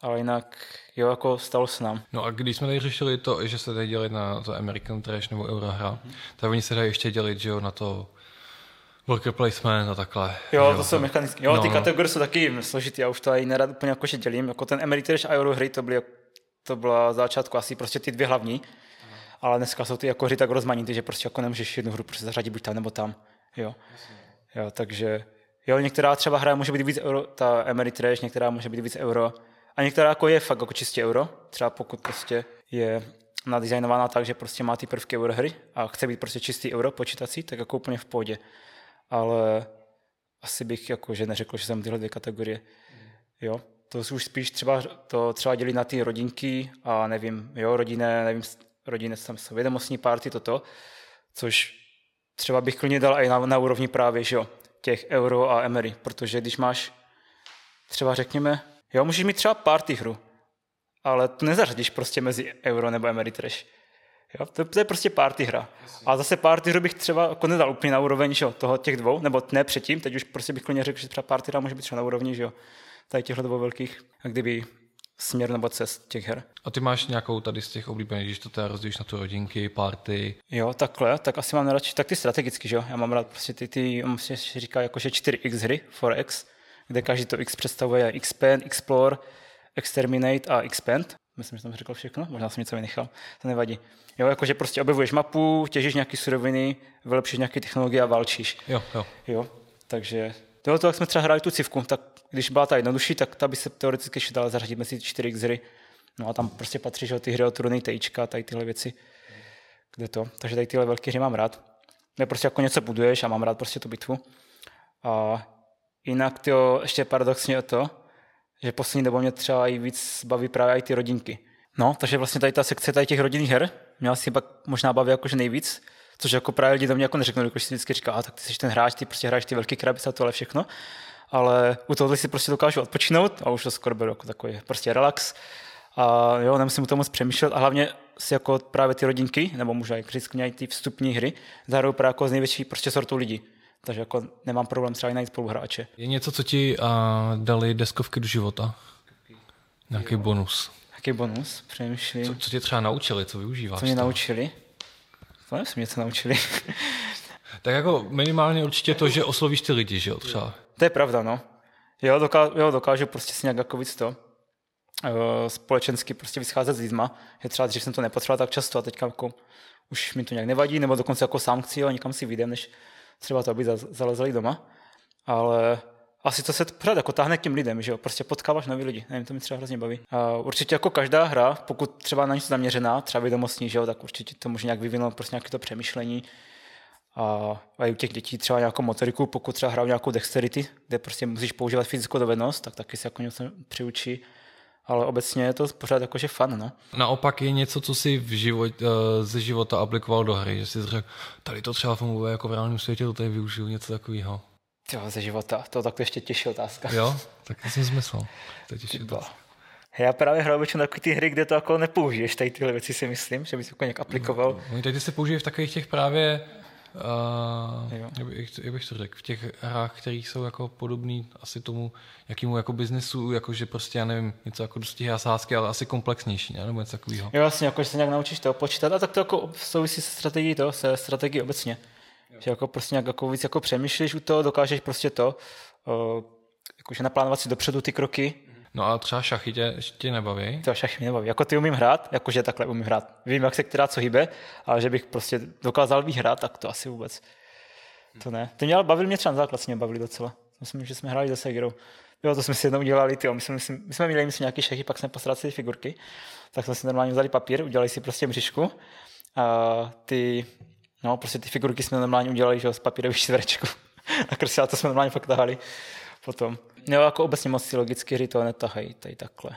Ale jinak, jo, jako stalo se nám. No a když jsme tady řešili to, že se tady dělit na to American Trash nebo Eurohra, hmm. tak oni se dají ještě dělit, že jo, na to worker placement a takhle. Jo, jo to jsou mechanicky. Jo, no, ty no. kategorie jsou taky složitý, já už to i nerad úplně jako dělím. Jako ten American Trash a Eurohry, to byly, to byla začátku asi prostě ty dvě hlavní. Ale dneska jsou ty jako hry tak rozmanité, že prostě jako nemůžeš jednu hru prostě zařadit buď tam nebo tam. Jo. Jo, takže Jo, některá třeba hra může být víc euro, ta Ameritrash, některá může být víc euro. A některá jako je fakt jako čistě euro. Třeba pokud prostě je nadizajnovaná tak, že prostě má ty prvky eurohry a chce být prostě čistý euro počítací, tak jako úplně v pohodě. Ale asi bych jako, že neřekl, že jsem tyhle dvě kategorie. Jo, to už spíš třeba, to třeba dělí na ty rodinky a nevím, jo, rodinné, nevím, rodinné vědomostní party, toto, což třeba bych klidně dal i na, na úrovni právě, že jo, těch euro a emery, protože když máš třeba řekněme, jo, můžeš mít třeba party hru, ale to nezařadíš prostě mezi euro nebo emery trash. Jo, to, je prostě party hra. A zase party hru bych třeba jako nedal úplně na úroveň že jo, toho těch dvou, nebo ne předtím, teď už prostě bych klidně řekl, že třeba party hra může být třeba na úrovni, že jo, tady těchto dvou velkých, a kdyby směr nebo cest těch her. A ty máš nějakou tady z těch oblíbených, když to teda rozdělíš na tu rodinky, party? Jo, takhle, tak asi mám nejradši, tak ty strategicky, že jo? Já mám rád prostě ty, ty se říká jakože 4x hry, 4x, kde každý to x představuje expand, explore, exterminate a expand. Myslím, že jsem řekl všechno, možná jsem něco vynechal, to nevadí. Jo, jakože prostě objevuješ mapu, těžíš nějaké suroviny, vylepšíš nějaké technologie a válčíš. Jo, jo. Jo, takže to, jak jsme třeba hráli tu civku, tak když byla ta jednodušší, tak ta by se teoreticky ještě dala zařadit mezi čtyři hry. No a tam prostě patří, že ty hry o turny, tejčka, tady tyhle věci. Kde to? Takže tady tyhle velké hry mám rád. Kde prostě jako něco buduješ a mám rád prostě tu bitvu. A jinak to ještě paradoxně o to, že poslední dobou mě třeba i víc baví právě i ty rodinky. No, takže vlastně tady ta sekce tady těch rodinných her měla si pak možná baví jakože nejvíc, což jako právě lidi do mě jako neřeknou, když si vždycky říká, a tak ty jsi ten hráč, ty prostě hráš ty velký krabice a tohle všechno. Ale u tohohle si prostě dokážu odpočinout a už to skoro beru jako takový prostě relax. A jo, nemusím u toho moc přemýšlet a hlavně si jako právě ty rodinky, nebo možná jak říct, ty vstupní hry, zahrajou právě jako z největší prostě sortou lidí. Takže jako nemám problém třeba i najít spoluhráče. Je něco, co ti uh, dali deskovky do života? Nějaký jo. bonus? Jaký bonus? Přemýšlím. Co, co tě třeba naučili, co využíváš? Co mě naučili? To nevím, něco naučili. Tak jako minimálně určitě to, že oslovíš ty lidi, že jo, třeba. To je pravda, no. Jo, dokážu, jo, dokážu prostě si nějak jako víc to eh, společensky prostě vyscházet s lidma. Je třeba, že jsem to nepotřeboval tak často a teďka jako už mi to nějak nevadí, nebo dokonce jako sám chci, ale někam si vyjdem, než třeba to, aby zalezli doma. Ale asi to se pořád jako táhne k těm lidem, že jo, prostě potkáváš nový lidi, nevím, to mi třeba hrozně baví. A určitě jako každá hra, pokud třeba na něco zaměřená, třeba vědomostní, že jo, tak určitě to může nějak vyvinout prostě nějaké to přemýšlení. A, i u těch dětí třeba nějakou motoriku, pokud třeba hrajou nějakou dexterity, kde prostě musíš používat fyzickou dovednost, tak taky se jako něco přiučí ale obecně je to pořád jakože fun, no. Naopak je něco, co si v život, eh, ze života aplikoval do hry, že si řekl, tady to třeba funguje jako v reálném světě, to tady využiju, něco takového. Jo, ze života, to tak ještě těžší otázka. Jo, tak to jsem zmyslel. To je těžší Já právě hraju většinou takové ty hry, kde to jako nepoužiješ, tady tyhle věci si myslím, že bys jako nějak aplikoval. No, no, tady se použije v takových těch právě Uh, jak, bych, jak bych to řekl, v těch hrách, které jsou jako podobný asi tomu, jakýmu jako biznesu, jakože prostě, já nevím, něco jako dosti a sázky, ale asi komplexnější, ne? nebo něco takového. Jo, vlastně, jako, že se nějak naučíš to počítat, a tak to jako souvisí se strategií to, se strategií obecně. Jo. Že jako prostě nějak jako víc jako přemýšlíš u toho, dokážeš prostě to, uh, jakože naplánovat si dopředu ty kroky, No a třeba šachy tě, tě nebaví? To šachy mě nebaví. Jako ty umím hrát, jakože takhle umím hrát. Vím, jak se která co hýbe, ale že bych prostě dokázal vyhrát, tak to asi vůbec. To ne. Ty mě bavili mě třeba na základ, mě bavili docela. Myslím, že jsme hráli do Segerou. Jo, to jsme si jednou udělali, ty, my jsme, my, jsme, měli myslím, nějaké šachy, pak jsme ty figurky, tak jsme si normálně vzali papír, udělali si prostě mřížku a ty, no, prostě ty figurky jsme normálně udělali, že z papírových čtverečku. a krsila to jsme normálně fakt tahali potom. No jako obecně moc si logicky hry to netahají tady takhle.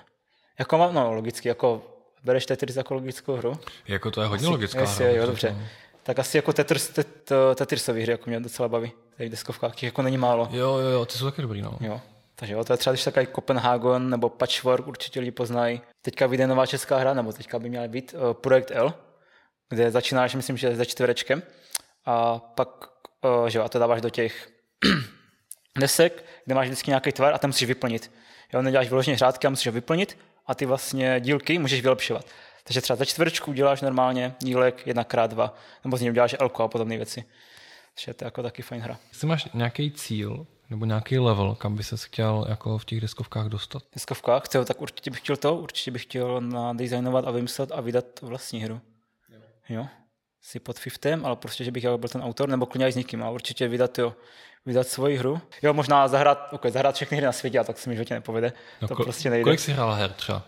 Jako mám, no logicky, jako bereš Tetris jako logickou hru? Jako to je hodně asi, logická jestli, hra. Jo, dobře. To... Tak asi jako Tetris, tet, Tetrisové hry jako mě docela baví. Tady v deskovkách jako není málo. Jo, jo, jo, ty jsou taky dobrý, no. Jo. Takže jo, to je třeba když takový Copenhagen nebo Patchwork, určitě lidi poznají. Teďka vyjde nová česká hra, nebo teďka by měla být uh, Projekt L, kde začínáš, myslím, že za čtverečkem a pak, uh, že jo, a to dáváš do těch desek, kde máš vždycky nějaký tvar a tam musíš vyplnit. Jo, neděláš vyloženě řádky a musíš ho vyplnit a ty vlastně dílky můžeš vylepšovat. Takže třeba za čtverečku uděláš normálně dílek 1x2, nebo z něj uděláš elko a podobné věci. Takže to je jako taky fajn hra. Jestli máš nějaký cíl nebo nějaký level, kam by se chtěl jako v těch deskovkách dostat? V deskovkách? Chtěl, tak určitě bych chtěl to, určitě bych chtěl nadizajnovat a vymyslet a vydat vlastní hru. Jo. jo. Si pod Fiftem, ale prostě, že bych byl ten autor, nebo klidně s někým, ale určitě vydat jo, vydat svoji hru. Jo, možná zahrát, okay, zahrát všechny hry na světě, a tak se mi životě nepovede. No, to ko- prostě nejde. Kolik jsi hrál her třeba?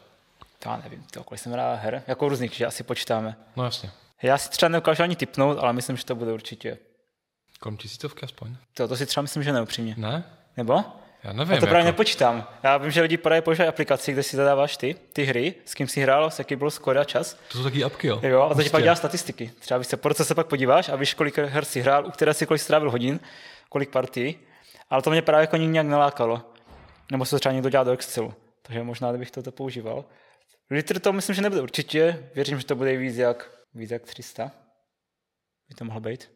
To já nevím, to, kolik jsem hrál her. Jako různých, že asi počítáme. No jasně. Já si třeba neukážu ani typnout, ale myslím, že to bude určitě. Kolem tisícovky aspoň? To, to si třeba myslím, že neupřímně. Ne? Nebo? Já nevím. Já to právě jako... nepočítám. Já vím, že lidi právě používají aplikaci, kde si zadáváš ty, ty hry, s kým si hrál, s jaký byl skoro a čas. To jsou taky apky, jo? Jo, a ti pak dělá statistiky. Třeba víš se, po roce se pak podíváš a víš, kolik her si hrál, u které si kolik strávil hodin, kolik partí ale to mě právě jako nějak nelákalo. Nebo se to třeba někdo dělá do Excelu. Takže možná, kdybych toto používal. Litr to myslím, že nebude určitě. Věřím, že to bude víc jak, víc jak 300. By to mohlo být.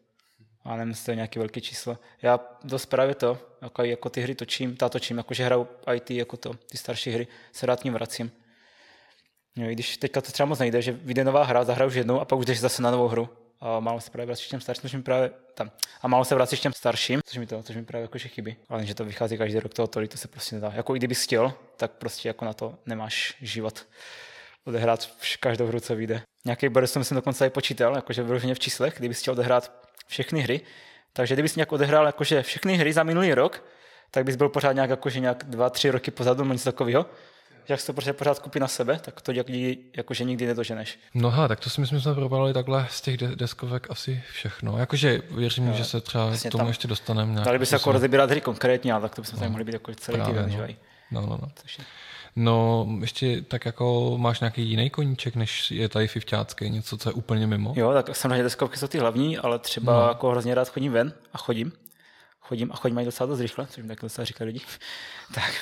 A nevím, to je nějaké velké číslo. Já dost právě to, jako, jako ty hry točím, ta točím, jakože hraju IT, jako to, ty starší hry, se rád tím vracím. Jo, I když teďka to třeba moc nejde, že vyjde nová hra, zahraju už jednou a pak už jdeš zase na novou hru a málo se právě vracíš k těm starším, což mi právě tam. A málo se vracíš k těm starším, což mi to, což mi právě jakože chybí. Ale že to vychází každý rok toho tolik, to se prostě nedá. Jako i kdyby chtěl, tak prostě jako na to nemáš život. odehrát každou hru, co vyjde. Nějaký bod jsem si dokonce i počítal, jakože vyloženě v číslech, kdyby chtěl odehrát všechny hry. Takže kdybys nějak odehrál jakože všechny hry za minulý rok, tak bys byl pořád nějak, jakože nějak dva, tři roky pozadu, něco takového jak se to prostě pořád kupí na sebe, tak to jakože nikdy nedoženeš. No ha, tak to si myslím, že jsme probrali takhle z těch deskovek asi všechno. Jakože věřím, no, že se třeba vlastně tomu tam, ještě dostaneme. Dali by se jako rozebírat hry konkrétně, ale tak to bychom no, tady mohli být jako celý právě, týden, no. No, no, no. No, ještě tak jako máš nějaký jiný koníček, než je tady fifťácký, něco, co je úplně mimo? Jo, tak samozřejmě deskovky jsou ty hlavní, ale třeba no. jako hrozně rád chodím ven a chodím chodím a chodím aj docela dost rychle, což mi tak docela říkají lidi, tak,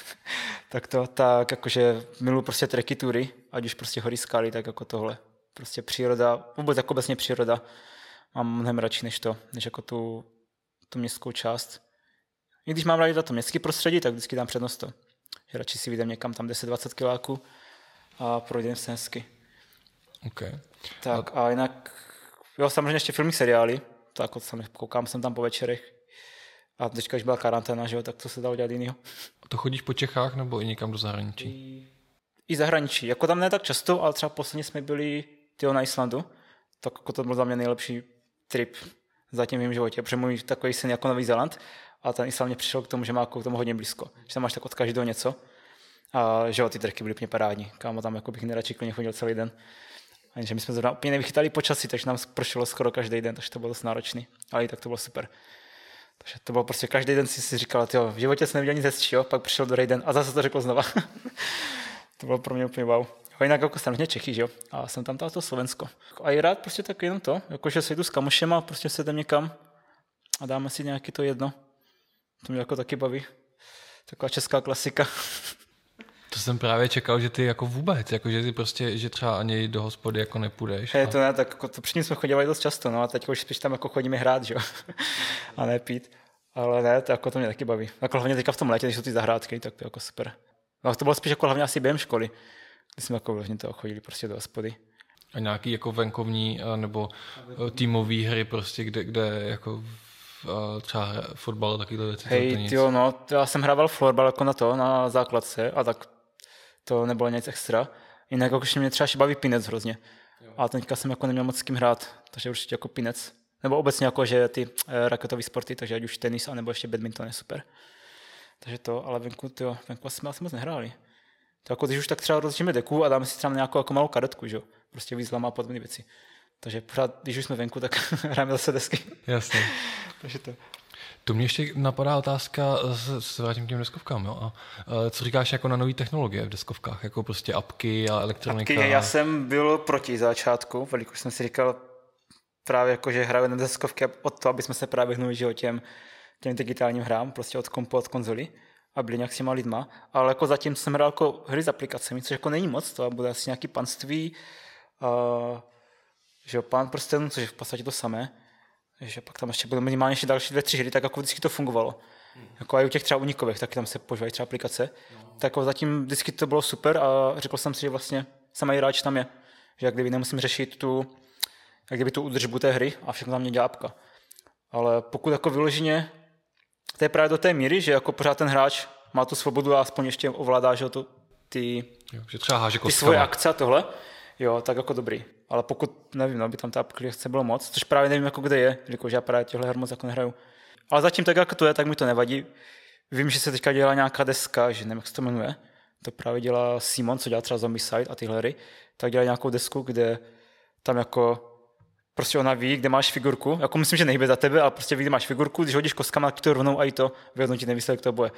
tak to, tak jakože miluji prostě treky tury, ať už prostě hory skaly, tak jako tohle. Prostě příroda, vůbec jako obecně příroda, mám mnohem radši než to, než jako tu, tu městskou část. I když mám rád to městské prostředí, tak vždycky dám přednost to. Že radši si vyjdem někam tam 10-20 kiláků a projdeme se hezky. Okay. Tak a jinak, jo, samozřejmě ještě filmy, seriály, tak jako koukám jsem tam po večerech, a teďka, když byla karanténa, že jo, tak to se dalo dělat jinýho. A to chodíš po Čechách nebo i někam do zahraničí? I, i zahraničí. Jako tam ne tak často, ale třeba posledně jsme byli tyjo, na Islandu. Tak jako to byl za mě nejlepší trip zatím v mém životě, protože můj takový syn jako Nový Zéland a ten Island mě přišel k tomu, že má k tomu hodně blízko. Že tam máš tak od každého něco. A že jo, ty trky byly úplně parádní. Kámo, tam jako bych nejradši klidně chodil celý den. A že my jsme zrovna úplně nevychytali počasí, takže nám pršelo skoro každý den, takže to bylo dost náročný. Ale i tak to bylo super. Takže to bylo prostě každý den si, si říkal, tyjo, v životě jsem neviděl nic hezčího, pak přišel do den a zase to řekl znova. to bylo pro mě úplně wow. A jinak jako samozřejmě Čechy, že jo? A jsem tam to Slovensko. A je rád prostě tak jenom to, jakože se jdu s kamošema, prostě se jdem někam a dáme si nějaký to jedno. To mě jako taky baví. Taková česká klasika. To jsem právě čekal, že ty jako vůbec, jako že ty prostě, že třeba ani do hospody jako nepůjdeš. Hej, to ne, tak jako to předtím jsme chodili dost často, no a teď už spíš tam jako chodíme hrát, že jo, a ne pít. Ale ne, to, jako to mě taky baví. Jako hlavně teďka v tom létě, když jsou ty zahrádky, tak to je jako super. No, to bylo spíš jako hlavně asi během školy, kdy jsme jako vlastně to chodili prostě do hospody. A nějaký jako venkovní nebo týmové hry prostě, kde, kde jako třeba fotbal, takovéhle věci. Hej, jo, no, já jsem hrával florbal jako na to, na základce a tak to nebylo nic extra. Jinak jako mě třeba baví pinec hrozně. Jo. A teďka jsem jako neměl moc s kým hrát, takže určitě jako pinec. Nebo obecně jako, že ty e, raketové sporty, takže ať už tenis, anebo ještě badminton je super. Takže to, ale venku, tyjo, venku jsme asi moc nehráli. To jako když už tak třeba rozlišíme deku a dáme si třeba nějakou jako malou karetku, že jo? Prostě výzlama a podobné věci. Takže pořád, když už jsme venku, tak hrajeme zase desky. Jasně. takže to. To mě ještě napadá otázka, se vrátím k těm deskovkám, jo? A, co říkáš jako na nové technologie v deskovkách, jako prostě apky a elektronika? Apky, já jsem byl proti začátku, velikož jsem si říkal právě jako, že hraju na deskovky od toho, aby jsme se právě hnuli že těm, těm digitálním hrám, prostě od kompu, od konzoli a byli nějak s těma lidma, ale jako zatím jsem hrál jako hry s aplikacemi, což jako není moc, to bude asi nějaký panství, uh, že jo, pán prstenů, což je v podstatě to samé, že pak tam ještě budou minimálně ještě další dvě, tři hry, tak jako vždycky to fungovalo. Hmm. Jako i u těch třeba unikových, taky tam se používají třeba aplikace. No. Tak jako zatím vždycky to bylo super a řekl jsem si, že vlastně sama i rád, že tam je. Že jak kdyby nemusím řešit tu, jak kdyby tu údržbu té hry a všechno tam mě dělá apka. Ale pokud jako vyloženě, to je právě do té míry, že jako pořád ten hráč má tu svobodu a aspoň ještě ovládá, že to ty, jo, že třeba háže ty svoje akce a tohle, jo, tak jako dobrý ale pokud, nevím, no, by tam ta aplikace bylo moc, což právě nevím, jako kde je, jelikož já právě těchto her moc jako nehraju. Ale zatím tak, jako to je, tak mi to nevadí. Vím, že se teďka dělá nějaká deska, že nevím, jak se to jmenuje. To právě dělá Simon, co dělá třeba Zombicide a tyhle hry. Tak dělá nějakou desku, kde tam jako prostě ona ví, kde máš figurku. Jako myslím, že nejde za tebe, ale prostě ví, kde máš figurku, když hodíš kostkama, tak to rovnou a i to vyhodnotí ten výsledek to bude.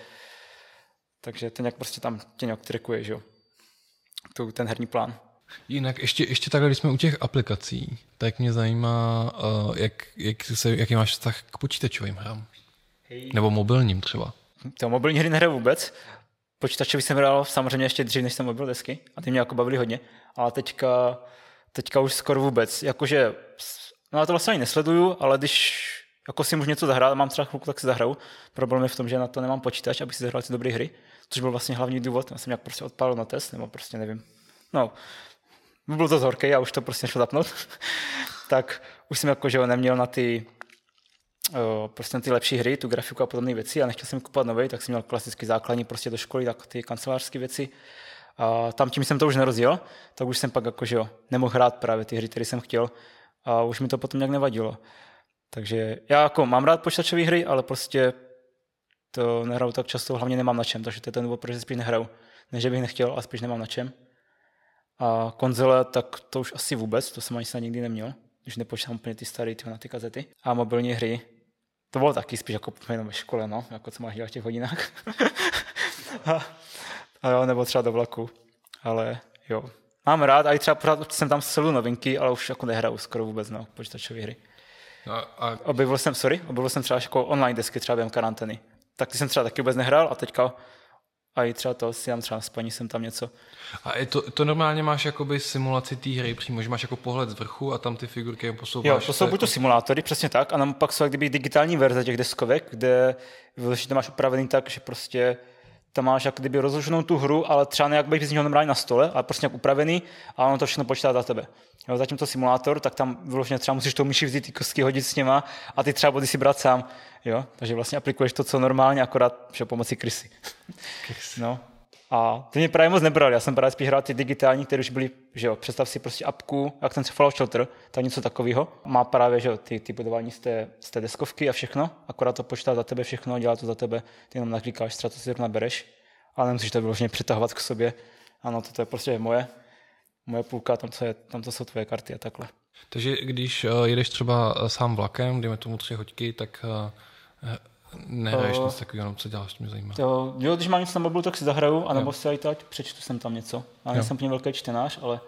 Takže to nějak prostě tam tě nějak trikuje, že jo. Tu, ten herní plán. Jinak ještě, ještě takhle, když jsme u těch aplikací, tak mě zajímá, uh, jak, jak se, jaký máš vztah k počítačovým hrám. Hej. Nebo mobilním třeba. To mobilní hry nehraju vůbec. Počítačový jsem hrál samozřejmě ještě dřív, než jsem mobil desky a ty mě jako bavili hodně. Ale teďka, teďka už skoro vůbec. Jakože, no já to vlastně ani nesleduju, ale když jako si můžu něco zahrát, mám třeba chvilku, tak si zahraju. Problém je v tom, že na to nemám počítač, abych si zahrál ty dobré hry, což byl vlastně hlavní důvod. Já jsem nějak prostě odpálil na test, nebo prostě nevím. No, byl to horký a už to prostě nešlo zapnout, tak už jsem jako, že neměl na ty o, prostě na ty lepší hry, tu grafiku a podobné věci a nechtěl jsem kupovat nový, tak jsem měl klasický základní prostě do školy, tak ty kancelářské věci A tam tím jsem to už nerozjel, tak už jsem pak jako, že jo, nemohl hrát právě ty hry, které jsem chtěl a už mi to potom nějak nevadilo. Takže já jako mám rád počítačové hry, ale prostě to nehraju tak často, hlavně nemám na čem, takže to je ten důvod, proč spíš nehraju. Ne, že bych nechtěl, ale spíš nemám na čem. A konzole, tak to už asi vůbec, to jsem ani snad nikdy neměl, když nepočítám úplně ty staré ty na ty kazety. A mobilní hry, to bylo taky spíš jako jenom ve škole, no, jako co máš dělat v těch hodinách. a, a jo, nebo třeba do vlaku. Ale jo, mám rád, a i třeba pořád jsem tam celou novinky, ale už jako nehraju skoro vůbec, no, počítačové hry. No a... Objevil jsem, sorry, objevil jsem třeba jako online desky třeba během karantény. Tak ty jsem třeba taky vůbec nehrál a teďka a i třeba to si tam třeba spaní jsem tam něco. A je to, to normálně máš jakoby simulaci té hry přímo, že máš jako pohled z vrchu a tam ty figurky posouváš. Jo, to jsou buď to simulátory, přesně tak, a pak jsou kdyby digitální verze těch deskovek, kde to máš upravený tak, že prostě tam máš jak kdyby rozloženou tu hru, ale třeba nějak bys z něho na stole, ale prostě nějak upravený a ono to všechno počítá za tebe. Jo, zatímco simulátor, tak tam vyloženě třeba musíš to myši vzít ty kostky hodit s něma a ty třeba body si brát sám. Jo? Takže vlastně aplikuješ to, co normálně, akorát že pomocí krysy. no. A ty mě právě moc nebral, já jsem právě spíš hrál ty digitální, které už byly, že jo, představ si prostě apku, jak ten Fallout Shelter, tak něco takového. Má právě, že jo, ty, ty budování z té, z té deskovky a všechno, akorát to počítá za tebe všechno, dělá to za tebe, ty jenom naklikáš, to si zrovna bereš, ale nemusíš to vyloženě přitahovat k sobě. Ano, to je prostě moje, moje půlka, tam, co je, tam to jsou tvoje karty a takhle. Takže když uh, jedeš třeba eh, sám vlakem, dejme tomu tři hoďky, tak uh, nehraješ uh, nic takového, co děláš, mě zajímá. To, jo, když mám něco na mobilu, tak si zahraju, anebo jo. si aj teď přečtu jsem tam něco. Já nejsem úplně velký čtenář, ale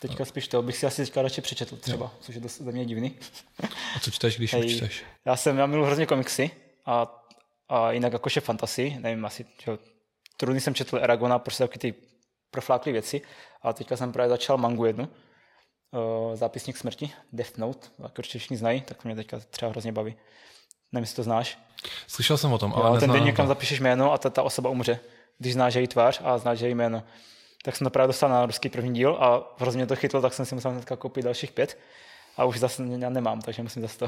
teďka jo. spíš to, bych si asi teďka radši přečetl třeba, jo. což je dost za mě divný. A co čteš, když Hej, čteš? Já jsem, já miluji hrozně komiksy a, a jinak jakože fantasy, nevím, asi, že, trudný jsem četl Eragona, prostě taky ty profláklé věci, a teďka jsem právě začal mangu jednu, uh, zápisník smrti, Death Note, jak určitě všichni znají, tak to mě teďka třeba hrozně baví. Nevím, jestli to znáš. Slyšel jsem o tom, ale jo, Ten den někam zapíšeš jméno a ta, ta osoba umře, když znáš její tvář a znáš její jméno. Tak jsem to právě dostal na ruský první díl a hrozně to chytlo, tak jsem si musel hnedka koupit dalších pět a už zase nemám, takže musím zase to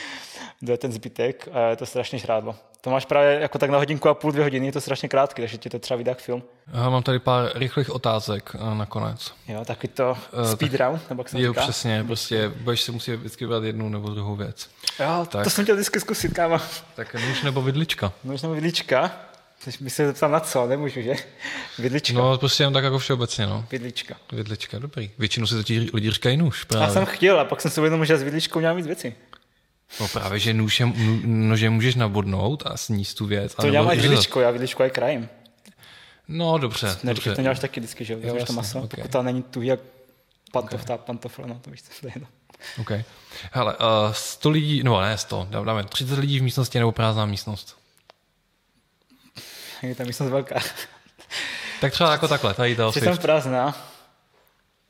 do ten zbytek a je to strašně žrádlo. To máš právě jako tak na hodinku a půl, dvě hodiny, je to strašně krátký, takže ti to třeba vydá film. Já mám tady pár rychlých otázek eh, nakonec. Jo, taky to uh, speed tak, round, nebo jak se Jo, říká? přesně, prostě budeš si muset vždycky vybrat jednu nebo druhou věc. Jo, tak, to jsem chtěl vždycky zkusit, kámo. Tak nůž nebo vidlička? Nůž nebo vidlička? My se zeptat na co, nemůžu, že? Vidlička. No, prostě jen tak jako všeobecně, no. Vidlička. Vidlička, dobrý. Většinou si to lidi říkají nůž, právě. Já jsem chtěl a pak jsem si uvědomil, že s vidličkou měl víc věcí. No právě, že nůžem, nože můžeš nabodnout a sníst tu věc. To dělám až vidličkou, já vidličku aj krajím. No, dobře. Ne, dobře. to děláš taky vždycky, že jo, to maso, okay. pokud to není tu jak pantof, okay. pantofle, no to víš, co to je. No. OK. Hele, uh, 100 lidí, no ne 100, dáme 30 lidí v místnosti nebo prázdná místnost? Je ta místnost velká. tak třeba jako takhle, tady to. Jsem prázdná.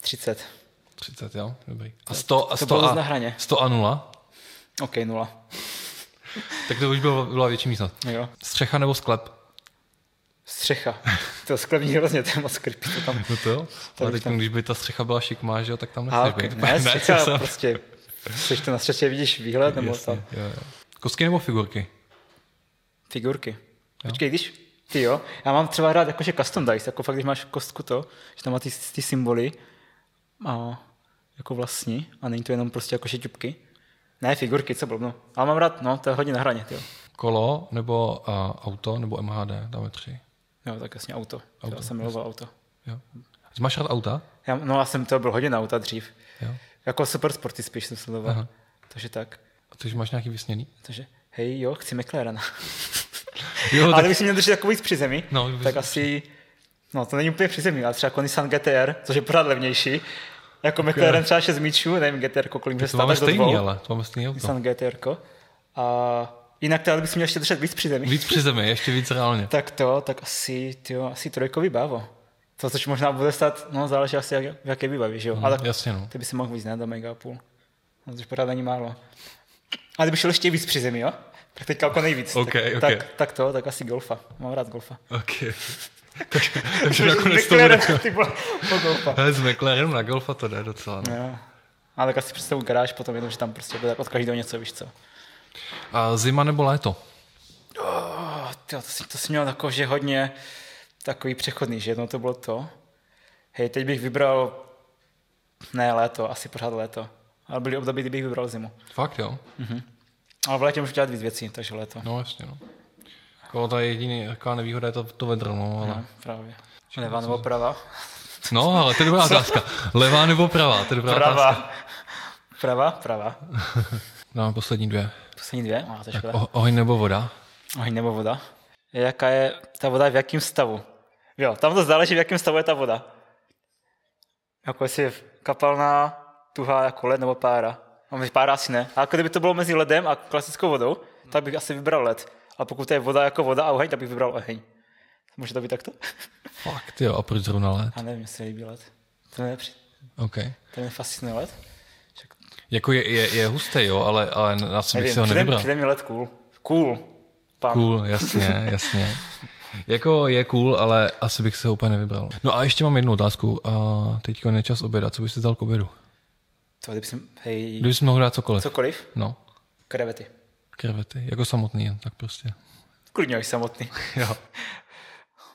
30. 30, jo, dobrý. A 100 a 100 a, na hraně. 100 a 0? OK, 0. tak to už bylo, byla větší místnost. Jo. Střecha nebo sklep? Střecha. To sklep není hrozně, to je moc creepy. To tam, no to jo. Ale teď, tam... když by ta střecha byla šikmá, že jo, tak tam nechceš okay. být. Ne, střecha ne, prostě, jsi to na střeše, vidíš výhled nebo Jasně, to? Jo, jo. Kostky nebo figurky? Figurky. Jo. Počkej, když ty jo, já mám třeba rád jakože custom dice, jako fakt, když máš kostku to, že tam má ty, ty symboly a jako vlastní a není to jenom prostě jako šeťupky. Ne, figurky, co blbno. Ale mám rád, no, to je hodně na hraně, jo. Kolo nebo uh, auto nebo MHD, dáme tři. Jo, tak jasně auto. auto já jsem miloval auto. Jo. Ty máš rád auta? Já, no já jsem to byl hodně na auta dřív. Jo. Jako super sporty spíš jsem sledoval. Takže tak. A ty máš nějaký vysněný? Takže, hej, jo, chci McLarena. Jo, ale tak... kdybych si měl držet takový při zemi, no, tak asi, no to není úplně při zemi, ale třeba jako Nissan GTR, což je pořád levnější, jako okay. McLaren třeba 6 míčů, nevím, GTR, kolik může stát do dvou. ale to máme stejný auto. Nissan GTR. A jinak teda, kdybych si měl ještě držet víc při zemi. Víc při zemi, ještě víc reálně. tak to, tak asi, tyjo, asi trojkový bávo. To, což možná bude stát, no záleží asi, jak, v jaké výbavě, že jo. Mm, ale jasně, no. ty by si mohl víc, ne, do mega půl. No, což pořád není málo. A kdyby šel ještě víc při zemi, jo? Tak teďka jako nejvíc. Okay, tak, okay. tak, tak, to, tak asi golfa. Mám rád golfa. Okay. tak, takže nakonec to bude... po golfa. Hele, s McLarenem na golfa to jde docela. No. Jo. Ale tak asi představu garáž potom jenom, že tam prostě bude od každého něco, víš co. A zima nebo léto? Oh, tyjo, to, si, to si měl takový, že hodně takový přechodný, že jednou to bylo to. Hej, teď bych vybral, ne léto, asi pořád léto. Ale byly období, kdy bych vybral zimu. Fakt jo? Mhm. Ale v létě můžu dělat víc věcí, takže léto. No jasně, no. Jako ta jediný taková nevýhoda je to, to vedro, no, ale... No, právě. Levá nebo prava? No, ale to je dobrá otázka. Levá nebo pravá? To je dobrá Prava. otázka. Prava, prava. Dáme poslední dvě. Poslední dvě? No, to Tak o, oheň nebo voda? Oheň nebo voda? Jaká je ta voda v jakém stavu? Jo, tam to záleží, v jakém stavu je ta voda. Jako jestli je kapalná, tuhá jako led nebo pára. No, pára asi ne. A kdyby to bylo mezi ledem a klasickou vodou, tak bych asi vybral led. A pokud to je voda jako voda a oheň, tak bych vybral oheň. Může to být takto? Fakt jo, a proč zrovna led? Já nevím, jestli líbí led. To mě, nepři... OK. to mě fascinuje led. Jako je, je, je hustý, jo, ale, ale já jsem bych si ho nevybral. přijde mi led cool. Cool. Pán. Cool, jasně, jasně. Jako je cool, ale asi bych se ho úplně nevybral. No a ještě mám jednu otázku. A teďka je čas oběda. Co byste dal k obědu? Kdyby jsem, hej, Kdybys mohl dát cokoliv. cokoliv, No, krevety. krevety. Jako samotný, jen tak prostě. Klidně až samotný. Jo.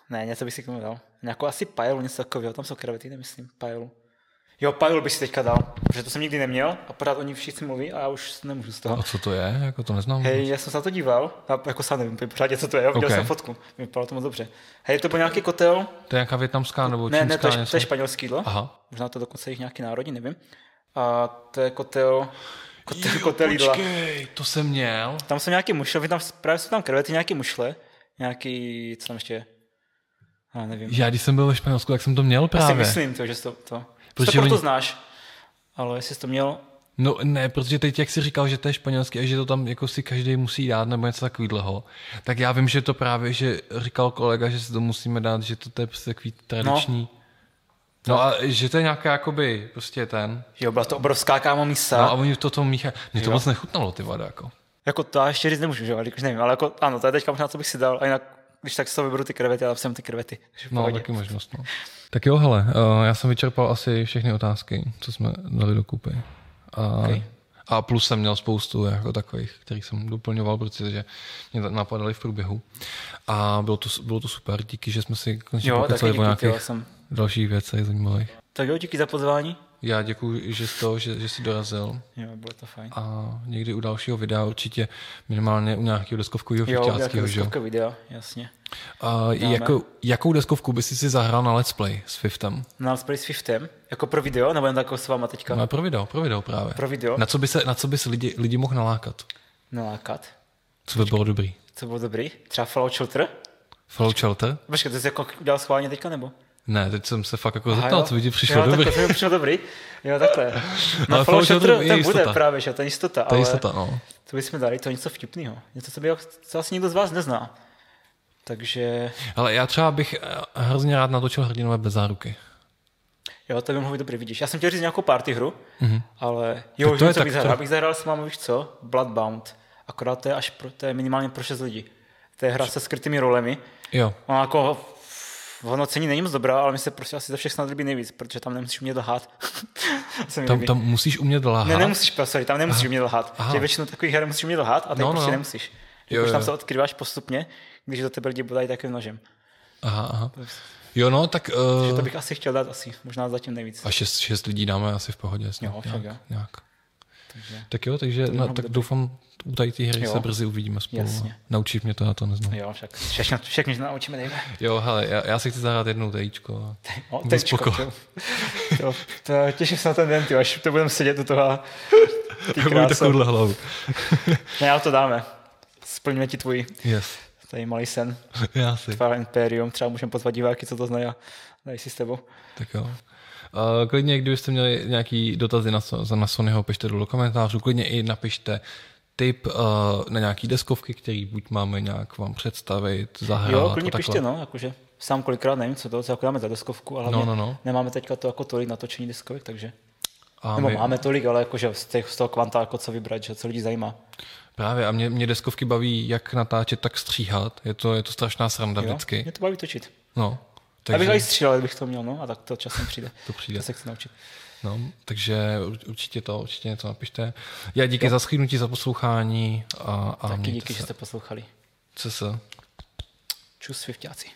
Ne, něco bych si k tomu dal. Nějakou asi pajelu, něco takového, tam jsou krevety, nemyslím, pajelu. Jo, pajelu bych si teďka dal, protože to jsem nikdy neměl a pořád o ní všichni mluví a já už nemůžu z toho. A co to je? Jako to neznám. Hej, já jsem se na to díval, a jako sám nevím pořádně, co to je, viděl Ok. jsem fotku, vypadalo to moc dobře. Hej, to byl nějaký kotel, To je nějaká větnamská nebo ne, čínská ne, to je, něco? to je španělský jídlo, Aha. možná to dokonce jich nějaký národní, nevím. A to je kotel, kotel, kotel jídla. počkej, to jsem měl. Tam jsou nějaký mušle, tam, právě jsou tam krevety, nějaký mušle, nějaký, co tam ještě je? Já nevím. Já když jsem byl ve Španělsku, tak jsem to měl Já si právě. myslím to, že to, to. Protože Protože to proto oni- znáš. Ale jestli jsi to měl, No ne, protože teď, jak jsi říkal, že to je španělský a že to tam jako si každý musí dát nebo něco takového, tak já vím, že to právě, že říkal kolega, že si to musíme dát, že to, to je prostě takový tradiční. No, no a že to je nějaká jakoby prostě ten. jo, byla to obrovská kámo mísa. No a oni to tom míchají. Mně to Jo. moc nechutnalo, ty vada, jako. Jako to já ještě říct nemůžu, že když nevím, ale jako ano, to je teďka možná, co bych si dal, a jinak, když tak si to vyberu ty krevety, ale jsem ty krevety. No, pohodě. taky možnost, no. Tak jo, hele, uh, já jsem vyčerpal asi všechny otázky, co jsme dali dokupy. A, Ok. a plus jsem měl spoustu jako takových, kterých jsem doplňoval, protože mě napadaly v průběhu. A bylo to, bylo to super, díky, že jsme si konečně Jo, taky pokecali o nějakých jsem. Dalších věcech zajímavých. Tak jo, díky za pozvání. Já děkuji, že, to, že, že jsi dorazil Jo, bylo to fajn. a někdy u dalšího videa určitě minimálně u nějakého deskovkového Jo, že jo? nějaké videa, jasně. A jakou, jakou deskovku bys si zahrál na Let's Play s Fiftem? Na Let's Play s Fiftem, jako pro video, nebo jen takovou s váma teďka? No, pro video, pro video právě. Pro video? Na co by se, na co by se lidi, lidi mohl nalákat? Nalákat. Co by bylo dobrý? Co bylo dobrý? Třeba Fallout Shelter? Fallout Shelter? Počkej, to jsi jako udělal schválně teďka, nebo? Ne, teď jsem se fakt jako Aha, zeptal, jo. co by ti přišlo jo, dobrý. Takhle, to přišlo dobrý. Jo, takhle. No, Ale Fallout Shelter, ten bude jistota. právě, že to je jistota. To je jistota, no. To bychom dali, to je něco vtipného. Něco, co, by, co asi nikdo z vás nezná. Takže Ale já třeba bych eh, hrozně rád natočil hrdinové bez záruky. jo, to by mohlo být dobrý, vidíš. Já jsem chtěl říct nějakou party hru, mm-hmm. ale jo, Tak to to je něco tak bych to- zahrál. Abych zahrál s vámi, víš co? Bloodbound. Akorát to je, až pro, to je minimálně pro 6 lidí. To je hra se skrytými rolemi. Jo, Ona jako v hodnocení není moc dobrá, ale mi se prostě asi ze všech snad líbí nejvíc, protože tam nemusíš umět lhát. Tam, líbí. tam musíš umět lhát. Ne, nemusíš, sorry, tam nemusíš umět lhát. Aha. Že většinou takových her musíš umět lhát a tady No, prostě no. nemusíš. Jo, Jo, jo. tam se odkryváš postupně, když do tebe lidi bodají takovým nožem. Aha, aha. Jo, no, tak... Uh, to bych asi chtěl dát asi, možná zatím nejvíc. a šest, šest lidí dáme asi v pohodě. Snad, Jo, však nějak, jo. nějak. Takže, Tak jo, takže no, mohlo tak dobrý. doufám, u tady té hry Jo. se brzy uvidíme spolu. Jasně. Naučíš mě to, já to neznám. jo, však všechno, všechno, naučíme nejde. Jo, hele, já, já si chci zahrát jednou tejíčko. O, Budu tečko, spoko. to, to, to, těším se na ten den, ty, až to budeme sedět u toho. a- Ty takovouhle hlavu. Ne, já to dáme. Splníme ti tvůj Yes. tady malý sen. Já si. Tvá Imperium, třeba můžeme pozvat diváky, co to znají a dají si s tebou. Tak jo. Uh, klidně, kdybyste měli nějaký dotazy na, na Sonyho, pište do komentářů. Klidně i napište tip uh, na nějaký deskovky, který buď máme nějak vám představit, zahrát. Jo, klidně pište, no, jakože sám kolikrát nevím, co to, co jako dáme za deskovku, ale No, no, no. nemáme teďka to jako tolik natočení deskovek, takže, A nebo my, máme tolik, ale jakože z, těch, z toho kvanta, jako co vybrat, že co lidi zajímá. Právě, a mě, mě deskovky baví jak natáčet, tak stříhat. Je to, je to strašná sranda Jo? vždycky. Mě to baví točit. No, Takže... Abych takže i střílel, kdybych to měl, no, a tak to časem přijde. to přijde. To se chci naučit. No, takže ur- určitě to, určitě něco napište. Já díky za schrnutí, za poslouchání a, a Taky díky, se. že jste poslouchali. Co se? Čus, svifťáci.